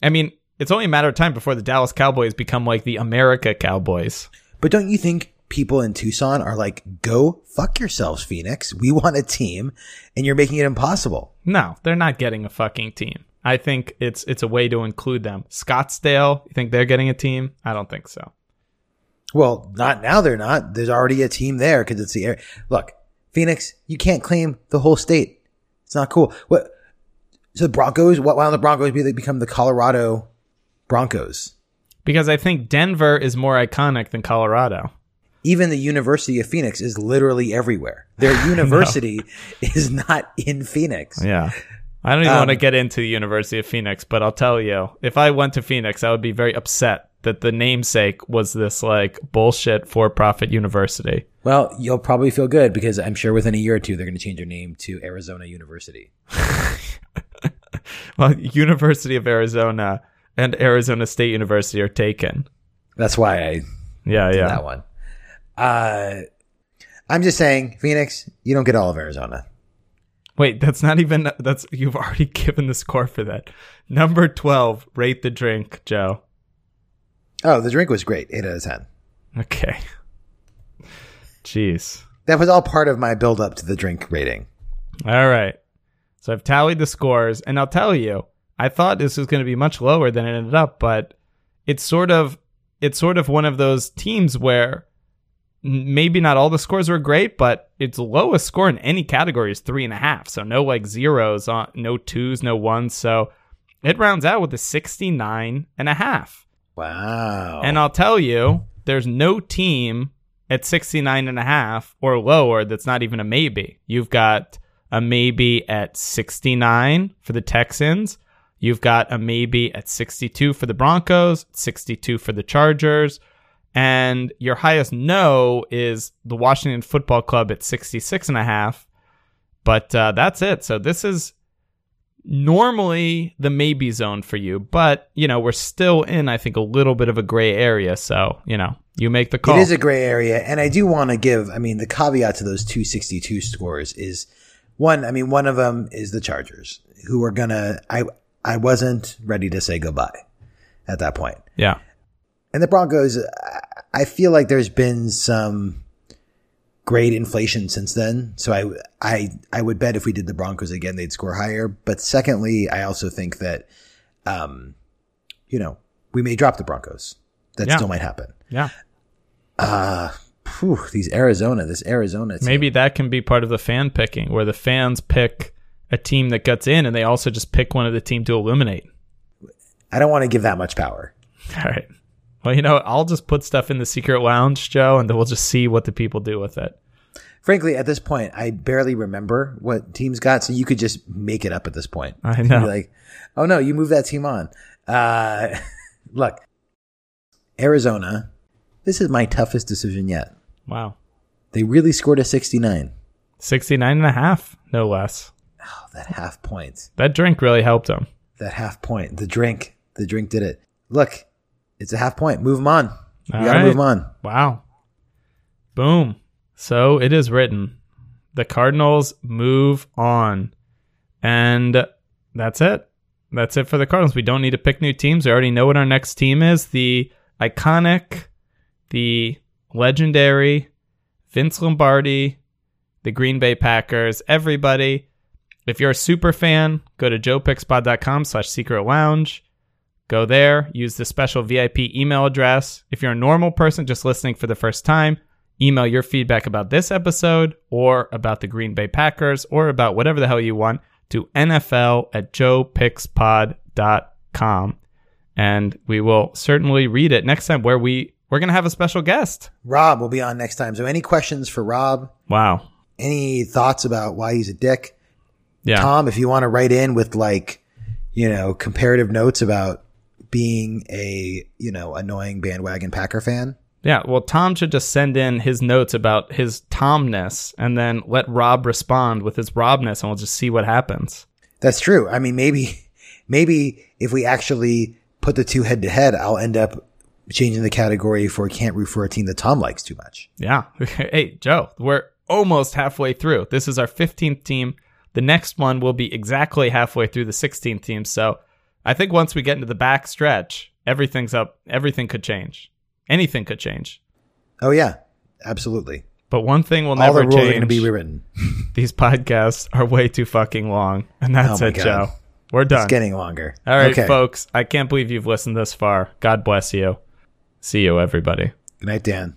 I mean, it's only a matter of time before the Dallas Cowboys become like the America Cowboys. But don't you think people in Tucson are like, go fuck yourselves, Phoenix? We want a team, and you're making it impossible. No, they're not getting a fucking team. I think it's it's a way to include them. Scottsdale, you think they're getting a team? I don't think so. Well, not now. They're not. There's already a team there because it's the air. Look, Phoenix, you can't claim the whole state. It's not cool. What? So the Broncos? what? Why don't the Broncos be, become the Colorado Broncos? Because I think Denver is more iconic than Colorado. Even the University of Phoenix is literally everywhere. Their <laughs> university is not in Phoenix. Yeah. I don't even Um, want to get into the University of Phoenix, but I'll tell you, if I went to Phoenix, I would be very upset that the namesake was this like bullshit for-profit university. Well, you'll probably feel good because I'm sure within a year or two they're going to change their name to Arizona University. <laughs> Well, University of Arizona and Arizona State University are taken. That's why I Yeah, yeah. that one. Uh, I'm just saying, Phoenix, you don't get all of Arizona. Wait, that's not even that's you've already <laughs> given the score for that. Number 12, rate the drink, Joe. Oh, the drink was great. Eight out of ten. Okay. Jeez. That was all part of my build up to the drink rating. All right. So I've tallied the scores, and I'll tell you, I thought this was going to be much lower than it ended up, but it's sort of it's sort of one of those teams where maybe not all the scores were great, but its lowest score in any category is three and a half. So no like zeros, on, no twos, no ones. So it rounds out with a 69 and a half. Wow. And I'll tell you, there's no team at 69 and a half or lower that's not even a maybe. You've got a maybe at 69 for the Texans. You've got a maybe at 62 for the Broncos, 62 for the Chargers, and your highest no is the Washington Football Club at 66 and a half. But uh, that's it. So this is normally the maybe zone for you, but you know, we're still in I think a little bit of a gray area, so, you know, you make the call. It is a gray area, and I do want to give. I mean, the caveat to those two sixty two scores is one. I mean, one of them is the Chargers, who are gonna. I I wasn't ready to say goodbye at that point, yeah. and the Broncos. I- feel like there's been some great inflation since then, so I I I would bet if we did the Broncos again, they'd score higher. But secondly, I also think that, um, you know, we may drop the Broncos. That Yeah. still might happen. Yeah. Uh, Whew, these Arizona, this Arizona team. Maybe that can be part of the fan picking where the fans pick a team that gets in and they also just pick one of the team to eliminate. I don't want to give that much power. <laughs> All right. Well, you know. I'll just put stuff in the secret lounge, Joe, and then we'll just see what the people do with it. Frankly, at this point, I barely remember what teams got, so you could just make it up at this point. I know. Like, oh no, you move that team on. Uh, <laughs> look, Arizona This is my toughest decision yet. Wow. They really scored a 69. 69 and a half, no less. Oh, that half point. That drink really helped him. That half point. The drink. The drink did it. Look, it's a half point. Move them on. We All gotta right. move 'em on. Wow. Boom. So it is written. The Cardinals move on. And that's it. That's it for the Cardinals. We don't need to pick new teams. We already know what our next team is. The iconic, the legendary Vince Lombardi, the Green Bay Packers, everybody. If you're a super fan, go to joepickspod.com slash secret lounge. Go there, use the special VIP email address. If you're a normal person just listening for the first time, email your feedback about this episode or about the Green Bay Packers or about whatever the hell you want to NFL at joepickspod.com. And we will certainly read it next time where we, we're going to have a special guest. Rob will be on next time. So any questions for Rob? Wow. Any thoughts about why he's a dick? Yeah. Tom, if you want to write in with like, you know, comparative notes about being a, you know, annoying bandwagon Packer fan. Yeah, well, Tom should just send in his notes about his Tomness and then let Rob respond with his Robness, and we'll just see what happens. That's true. I mean, maybe, maybe if we actually put the two head to head, I'll end up changing the category for can't root for a team that Tom likes too much. Yeah. <laughs> hey, Joe, we're almost halfway through. This is our 15th team. The next one will be exactly halfway through the 16th team. So I think once we get into the back stretch, everything's up. Everything could change. Anything could change. Oh yeah, absolutely. But one thing will All never the rules are going to be rewritten. <laughs> <laughs> These podcasts are way too fucking long. And oh, that's Oh it, God. Joe. We're done. It's getting longer. All right, okay. folks. I can't believe you've listened this far. God bless you. See you, everybody. Good night, Dan.